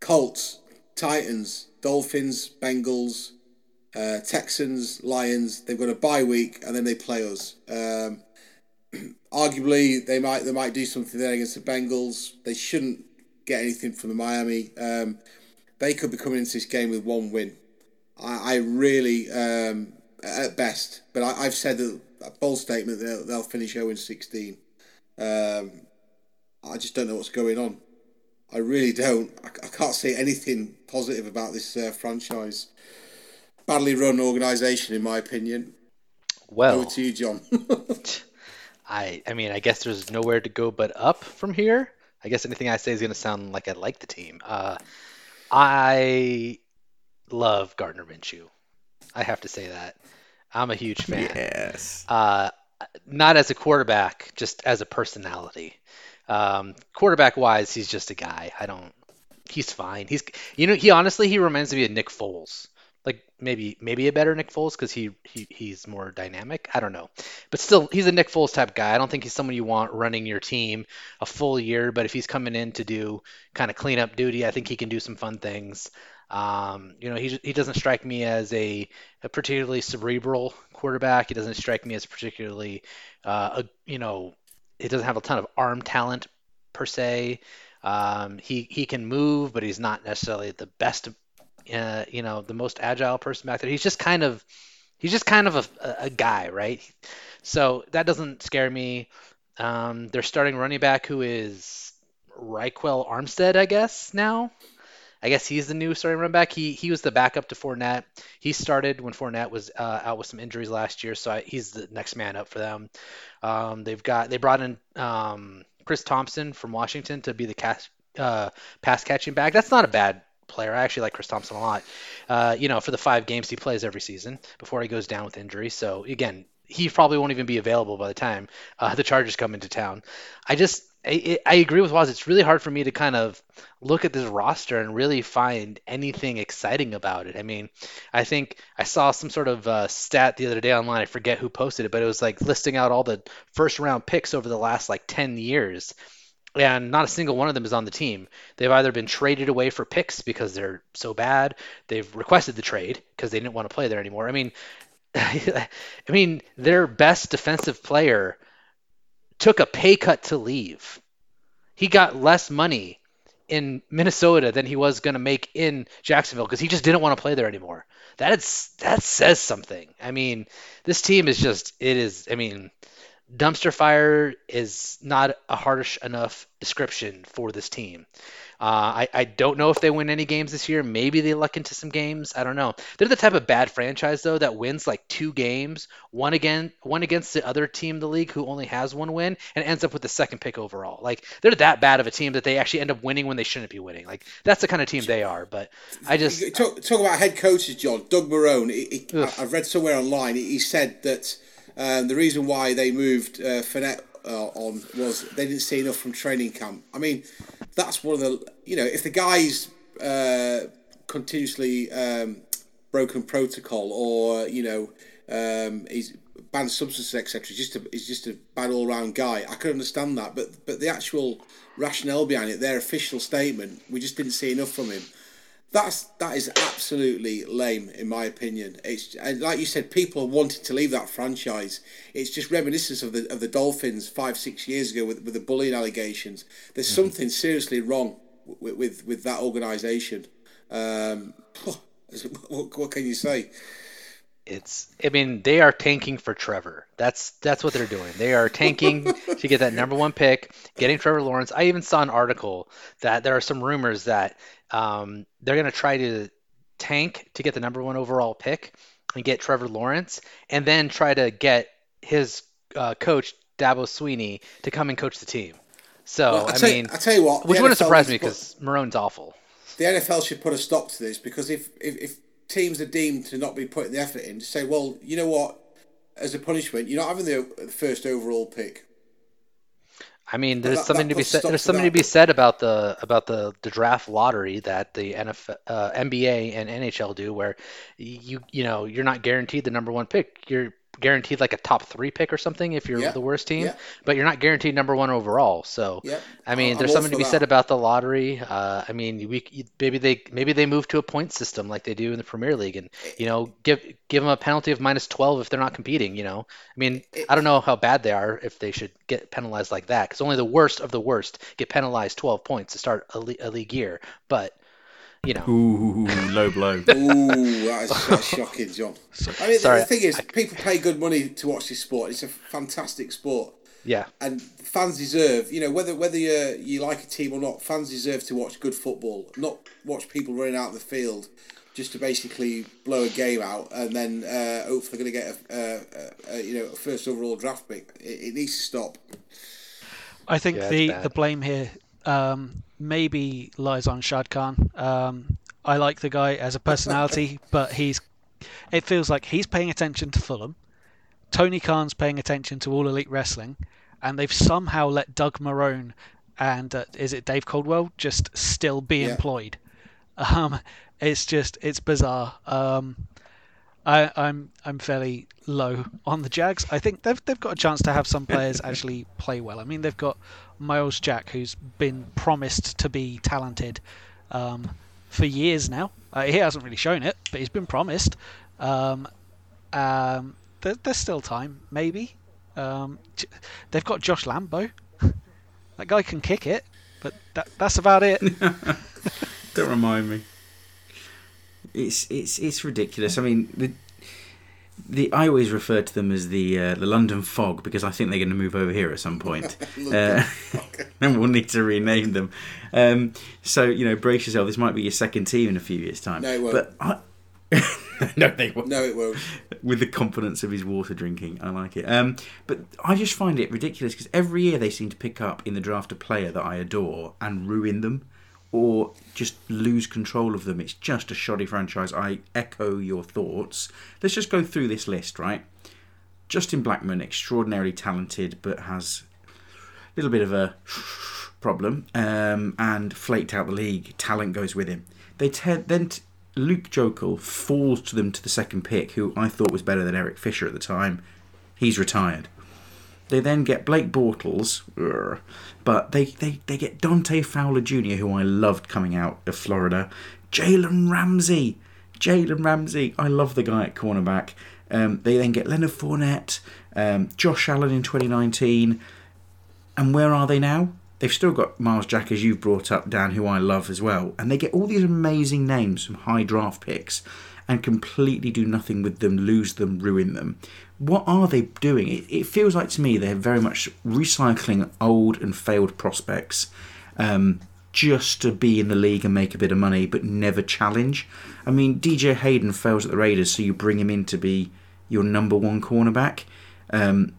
Colts, Titans, Dolphins, Bengals, uh, Texans, Lions. They've got a bye week and then they play us. Um, arguably, they might they might do something there against the Bengals. They shouldn't get anything from the Miami. Um, they could be coming into this game with one win. I, I really, um, at best, but I, have said that a bold statement they'll, they'll finish 0 16. Um, I just don't know what's going on. I really don't. I, I can't say anything positive about this uh, franchise. Badly run organisation, in my opinion. Well, over to you, John. I, I mean, I guess there's nowhere to go but up from here. I guess anything I say is going to sound like I like the team. Uh, I love Gardner Minshew. I have to say that. I'm a huge fan. Yes. Uh, not as a quarterback, just as a personality. Um, quarterback wise, he's just a guy. I don't. He's fine. He's you know he honestly he reminds me of Nick Foles. Like maybe maybe a better Nick Foles because he, he he's more dynamic. I don't know, but still he's a Nick Foles type guy. I don't think he's someone you want running your team a full year. But if he's coming in to do kind of cleanup duty, I think he can do some fun things. Um, you know, he, he doesn't strike me as a, a particularly cerebral quarterback. He doesn't strike me as particularly, uh, a, you know, he doesn't have a ton of arm talent per se. Um, he he can move, but he's not necessarily the best, uh, you know, the most agile person back there. He's just kind of he's just kind of a, a guy, right? So that doesn't scare me. Um, they're starting running back who is Ryquell Armstead, I guess now. I guess he's the new starting running back. He he was the backup to Fournette. He started when Fournette was uh, out with some injuries last year, so I, he's the next man up for them. Um, they've got they brought in um, Chris Thompson from Washington to be the cast, uh, pass catching back. That's not a bad player. I actually like Chris Thompson a lot. Uh, you know, for the five games he plays every season before he goes down with injury. So again, he probably won't even be available by the time uh, the Chargers come into town. I just I, I agree with Woz. It's really hard for me to kind of look at this roster and really find anything exciting about it. I mean, I think I saw some sort of uh, stat the other day online. I forget who posted it, but it was like listing out all the first round picks over the last like 10 years. And not a single one of them is on the team. They've either been traded away for picks because they're so bad. They've requested the trade because they didn't want to play there anymore. I mean, I mean, their best defensive player took a pay cut to leave. He got less money in Minnesota than he was going to make in Jacksonville because he just didn't want to play there anymore. That is that says something. I mean, this team is just it is. I mean, dumpster fire is not a harsh enough description for this team. Uh, I, I don't know if they win any games this year. Maybe they luck into some games. I don't know. They're the type of bad franchise though that wins like two games, one again, one against the other team in the league who only has one win, and ends up with the second pick overall. Like they're that bad of a team that they actually end up winning when they shouldn't be winning. Like that's the kind of team they are. But I just talk, talk about head coaches, John. Doug. He, he, I've read somewhere online. He said that um, the reason why they moved uh, Fournette uh, on was they didn't see enough from training camp. I mean, that's one of the you know if the guy's uh, continuously um, broken protocol or you know um, he's banned substances etc. He's just a he's just a bad all round guy. I could understand that, but but the actual rationale behind it, their official statement, we just didn't see enough from him that's that is absolutely lame in my opinion. It's and like you said, people wanted to leave that franchise. It's just reminiscent of the of the Dolphins five six years ago with with the bullying allegations. There's mm-hmm. something seriously wrong with with, with that organisation. Um, what, what can you say? it's I mean they are tanking for Trevor. That's that's what they're doing. They are tanking to get that number one pick, getting Trevor Lawrence. I even saw an article that there are some rumors that um, they're going to try to tank to get the number one overall pick and get Trevor Lawrence, and then try to get his uh, coach Dabo Swinney to come and coach the team. So well, I, mean, I tell you what, which wouldn't surprise me because Marrone's awful. The NFL should put a stop to this because if if, if teams are deemed to not be putting the effort in, to say, well, you know what, as a punishment, you're not having the, the first overall pick. I mean, there's that- something that to be said. There's something to be said about the about the, the draft lottery that the NFL, uh, NBA and NHL do, where you you know you're not guaranteed the number one pick. You're guaranteed like a top three pick or something if you're Yeah, the worst team, yeah. but you're not guaranteed number one overall. So Yeah, I mean, I'm there's something to be that. said about the lottery. Uh, I mean, we maybe they maybe they move to a point system like they do in the Premier League, and you know, give give them a penalty of minus 12 if they're not competing. You know, I mean, I don't know how bad they are if they should get penalized like that, because only the worst of the worst get penalized 12 points to start a, le- a league year. But you know, Ooh, low blow. Ooh, that is, that's shocking, John. I mean, Sorry, the thing is, people pay good money to watch this sport. It's a fantastic sport. yeah, and fans deserve, you know, whether whether you you like a team or not, fans deserve to watch good football, not watch people running out of the field just to basically blow a game out and then uh, hopefully going to get a, a, a, you know a first overall draft pick. It, it needs to stop. I think Yeah, the, the blame here um, maybe lies on Shad Khan. Um, I like the guy as a personality, but he's it feels like he's paying attention to Fulham. Tony Khan's paying attention to All Elite Wrestling, and they've somehow let Doug Marrone and uh, is it Dave Caldwell just still be Yeah. employed. Um, it's just it's bizarre. Um, I, I'm I'm fairly low on the Jags. I think they've they've got a chance to have some players actually play well. I mean, they've got Myles Jack, who's been promised to be talented um, for years now. Uh, he hasn't really shown it, but he's been promised. Um, um, there, there's still time, maybe. Um, they've got Josh Lambo. that guy can kick it, but that, that's about it. Don't remind me. It's it's it's ridiculous. I mean, the the I always refer to them as the uh, the London Fog because I think they're going to move over here at some point, uh, and we'll need to rename them. Um, so you know, brace yourself. This might be your second team in a few years' time. No, it won't. But I, no, they won't No, it won't. with the confidence of his water drinking. I like it. Um, but I just find it ridiculous because every year they seem to pick up in the draft a player that I adore and ruin them or just lose control of them. It's just a shoddy franchise. I echo your thoughts. Let's just go through this list, right? Justin Blackmon, extraordinarily talented, but has a little bit of a problem um, and flaked out the league. Talent goes with him. They te- then t- Luke Joeckel falls to them to the second pick, who I thought was better than Eric Fisher at the time. He's retired. They then get Blake Bortles, but they, they, they get Dante Fowler Jr., who I loved coming out of Florida. Jalen Ramsey. Jalen Ramsey. I love the guy at cornerback. Um, they then get Leonard Fournette, um, Josh Allen in 2019. And where are they now? They've still got Myles Jack, as you've brought up, Dan, who I love as well. And they get all these amazing names from high draft picks and completely do nothing with them, lose them, ruin them. What are they doing? It, it feels like to me they're very much recycling old and failed prospects um, just to be in the league and make a bit of money, but never challenge. I mean, DJ Hayden fails at the Raiders, so you bring him in to be your number one cornerback. Um,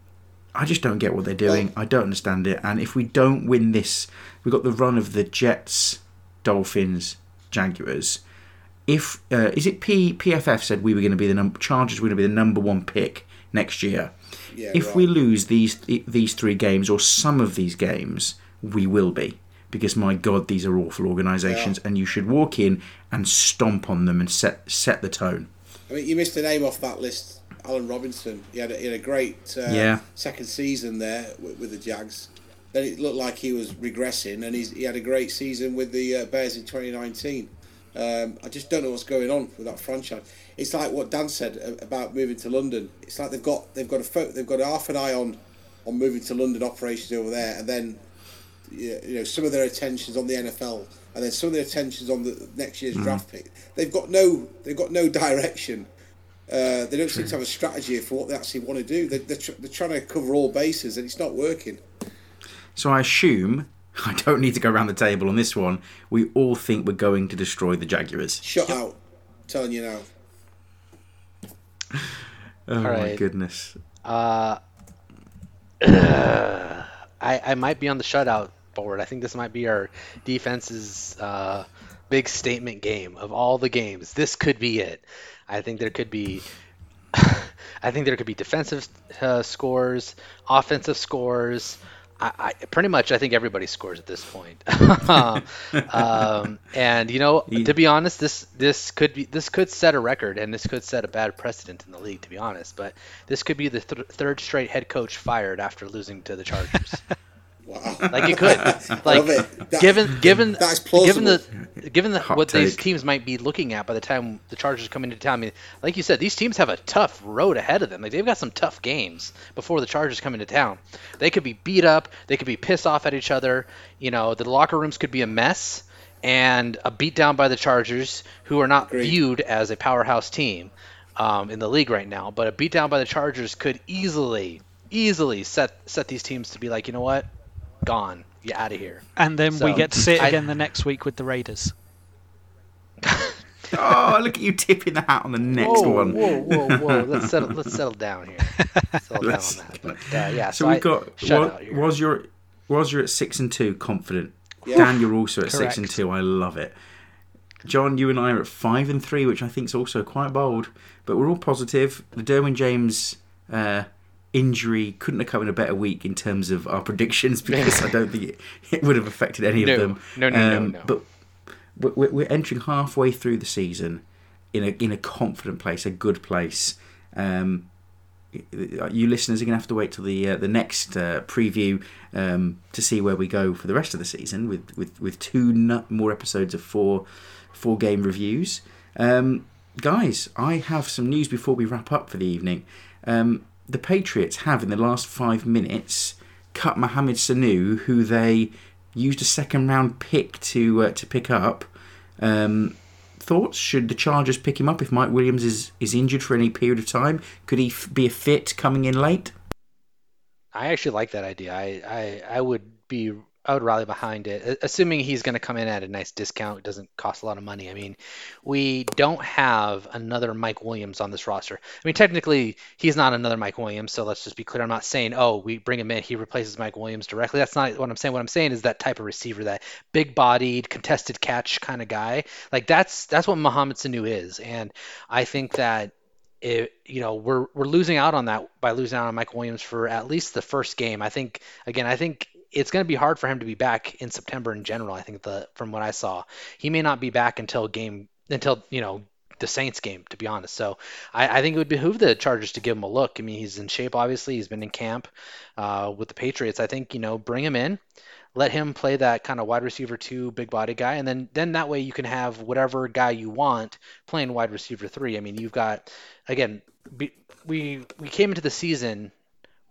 I just don't get what they're doing. I don't understand it. And if we don't win this, we've got the run of the Jets, Dolphins, Jaguars. If uh, is it P PFF said we were going to be the num- Chargers were going to be the number one pick next year. Yeah, if right. we lose these these three games or some of these games, we will be because my God, these are awful organisations, and you should walk in and stomp on them and set set the tone. I mean, you missed a name off that list, Allen Robinson. He had a, he had a great uh, Yeah. second season there with, with the Jags. Then it looked like he was regressing, and he's, he had a great season with the uh, Bears in 2019. Um, I just don't know what's going on with that franchise. It's like what Dan said about moving to London. It's like they've got they've got a fo- they've got half an eye on on moving to London operations over there, and then you know some of their attentions on the NFL, and then some of their attentions on the next year's draft pick. They've got no they've got no direction. Uh, they don't seem to have a strategy for what they actually want to do. They, they're, tr- they're trying to cover all bases, and it's not working. So I assume I don't need to go around the table on this one. We all think we're going to destroy the Jaguars. Shut out, I'm telling you now. Oh my goodness. Uh, I I might be on the shutout board. I think this might be our defense's uh, big statement game of all the games. This could be it. I think there could be. I think there could be defensive uh, scores, offensive scores. I, I, pretty much I think everybody scores at this point. um, and you know, to be honest, this this could be this could set a record, and this could set a bad precedent in the league. To be honest, but this could be the th- third straight head coach fired after losing to the Chargers. Wow. Like it could. Like That- given given that's given the given the, Hot what these teams might be looking at by the time the Chargers come into town. I mean, like you said, these teams have a tough road ahead of them. Like they've got some tough games before the Chargers come into town. They could be beat up. They could be pissed off at each other. You know, the locker rooms could be a mess and a beat down by the Chargers, who are not Agreed. viewed as a powerhouse team um, in the league right now. But a beat down by the Chargers could easily, easily set set these teams to be like, you know what, gone, You're out of here. And then we get to see it I- again the next week with the Raiders. Oh, look at you tipping the hat on the next whoa, one. Whoa, whoa, whoa! Let's settle. Let's settle down here. Settle down Let's- on that. But uh, yeah, So so, we've I, got shut was, out was your was you're at six and two confident. Yeah. Dan, you're also at six and two. I love it. John, you and I are at five and three, which I think is also quite bold. But we're all positive. The Derwin James uh, injury couldn't have come in a better week in terms of our predictions because I don't think it, it would have affected any No. of them. Um, No, no, no, no. But we're- we're, entering halfway through the season in a in a confident place, a good place. Um, you listeners are going to have to wait till the uh, the next uh, preview um, to see where we go for the rest of the season with with, with two more episodes of four four game reviews. Um, guys, I have some news before we wrap up for the evening. Um, the Patriots have in the last five minutes cut Mohamed Sanu, who they used a second round pick to uh, to pick up. Um, thoughts? Should the Chargers pick him up if Mike Williams is, is injured for any period of time? Could he f- be a fit coming in late? I actually like that idea. I, I, I would be I would rally behind it, assuming he's going to come in at a nice discount. It doesn't cost a lot of money. I mean, we don't have another Mike Williams on this roster. I mean, technically, he's not another Mike Williams. So let's just be clear. I'm not saying, oh, we bring him in, he replaces Mike Williams directly. That's not what I'm saying. What I'm saying is that type of receiver, that big-bodied, contested catch kind of guy. Like that's that's what Mohamed Sanu is, and I think that it, you know, we're we're losing out on that by losing out on Mike Williams for at least the first game. I think again, I think it's going to be hard for him to be back in September in general. I think the from what I saw, he may not be back until game until you know the Saints game, to be honest. So I, I think it would behoove the Chargers to give him a look. I mean, he's in shape, obviously. He's been in camp uh, with the Patriots. I think you know, bring him in, let him play that kind of wide receiver two, big body guy, and then then that way you can have whatever guy you want playing wide receiver three. I mean, you've got again, be, we we came into the season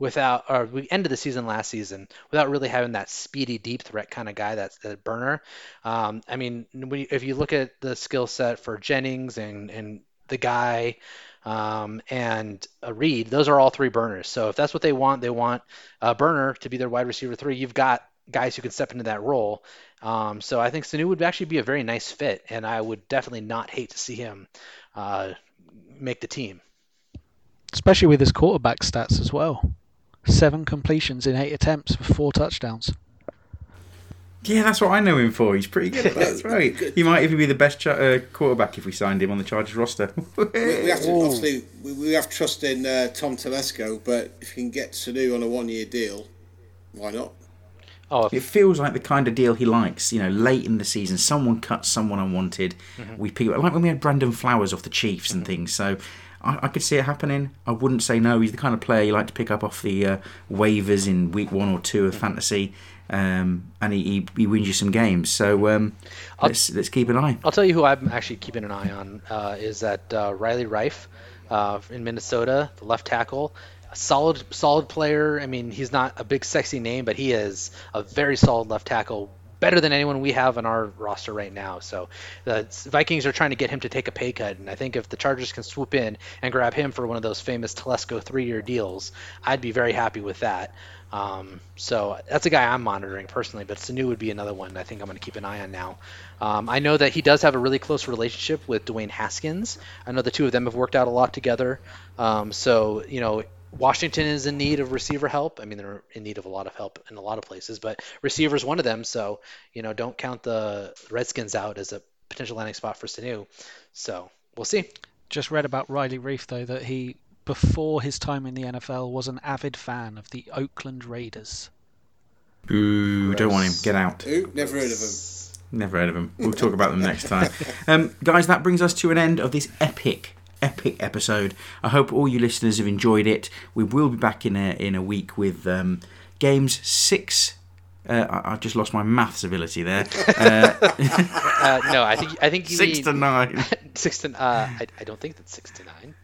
without, or we ended the season last season without really having that speedy deep threat kind of guy that's the burner. Um, I mean, you- if you look at the skill set for Jennings and and the guy um, and a Reed, those are all three burners. So if that's what they want, they want a burner to be their wide receiver three. You've got guys who can step into that role. Um, so I think Sanu would actually be a very nice fit, and I would definitely not hate to see him uh, make the team. especially with his quarterback stats as well. Seven completions in eight attempts for four touchdowns. Yeah, that's what I know him for. He's pretty good. That's right. He might even be the best ch- uh, quarterback if we signed him on the Chargers roster. We, we have to obviously we, we have trust in uh, Tom Telesco, but if you can get Sanu on a one-year deal, why not? Oh, It feels like the kind of deal he likes. You know, late in the season, someone cuts someone unwanted. We pick up, like when we had Brandon Flowers off the Chiefs and things. So I, I could see it happening. I wouldn't say no. He's the kind of player you like to pick up off the uh, waivers in week one or two of fantasy, um, and he, he, he wins you some games. So um, let's let's keep an eye. I'll tell you who I'm actually keeping an eye on uh, is that uh, Riley Reiff uh, in Minnesota, the left tackle. A solid, solid player. I mean, he's not a big, sexy name, but he is a very solid left tackle. Better than anyone we have on our roster right now. So the Vikings are trying to get him to take a pay cut, and I think if the Chargers can swoop in and grab him for one of those famous Telesco three-year deals, I'd be very happy with that. Um, so that's a guy I'm monitoring personally, but Sanu would be another one I think I'm going to keep an eye on now. Um, I know that he does have a really close relationship with Dwayne Haskins. I know the two of them have worked out a lot together. Um, so, you know, Washington is in need of receiver help. I mean, they're in need of a lot of help in a lot of places, but receiver's one of them. So, you know, don't count the Redskins out as a potential landing spot for Sanu. So we'll see. Just read about Riley Reiff though that he, before his time in the NFL, was an avid fan of the Oakland Raiders. Boo! Don't want him. Get out. Ooh, never heard of them. Never heard of them. We'll talk about them next time. Um, guys, that brings us to an end of this epic, epic episode. I hope all you listeners have enjoyed it. We will be back in a in a week with um, games six. Uh, I, I just lost my maths ability there. Uh, Uh, no, I think I think six mean to nine. six to. Uh, I, I don't think that's six to nine.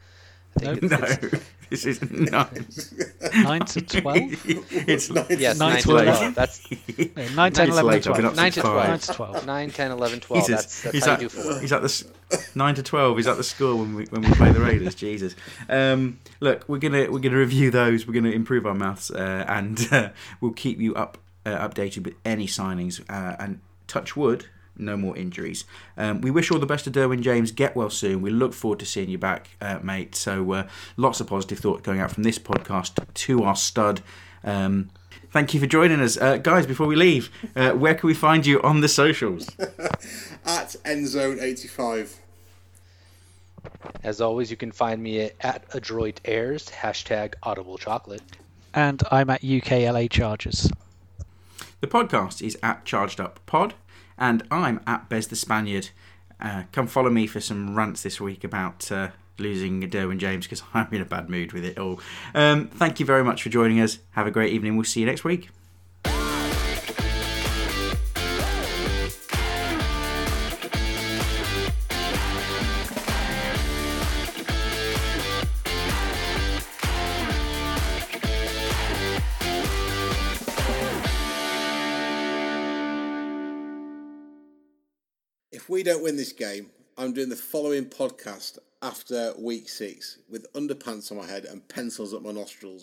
I think No, it's, this is nine. Nine to twelve. It's yes, Nine nine, to to eleven. 12. That's No, 9, 10, 11, late, I've been 12. Nine to 12. 9 to 12. 9, 10, 11, 12. Jesus. That's, that's is how that, you do four. is that the nine to twelve? Is that the score when we when we play the Raiders? Jesus. Um, look, we're gonna we're gonna review those. We're gonna improve our maths, uh, and uh, we'll keep you up uh, updated with any signings. Uh, and touch wood, no more injuries. Um, we wish all the best to Derwin James. Get well soon. We look forward to seeing you back, uh, mate. So uh, lots of positive thought going out from this podcast to our stud. Um, Thank you for joining us, uh, guys. Before we leave, uh, where can we find you on the socials? At Endzone85. As always, you can find me at Adroit Airs, hashtag Audible Chocolate. And I'm at UKLA Chargers. The podcast is at Charged Up Pod, and I'm at Bez the Spaniard. Uh, come follow me for some rants this week about uh, losing Derwin James because I'm in a bad mood with it all. Um, thank you very much for joining us. Have a great evening. We'll see you next week. We don't win this game, I'm doing the following podcast after week six with underpants on my head and pencils up my nostrils.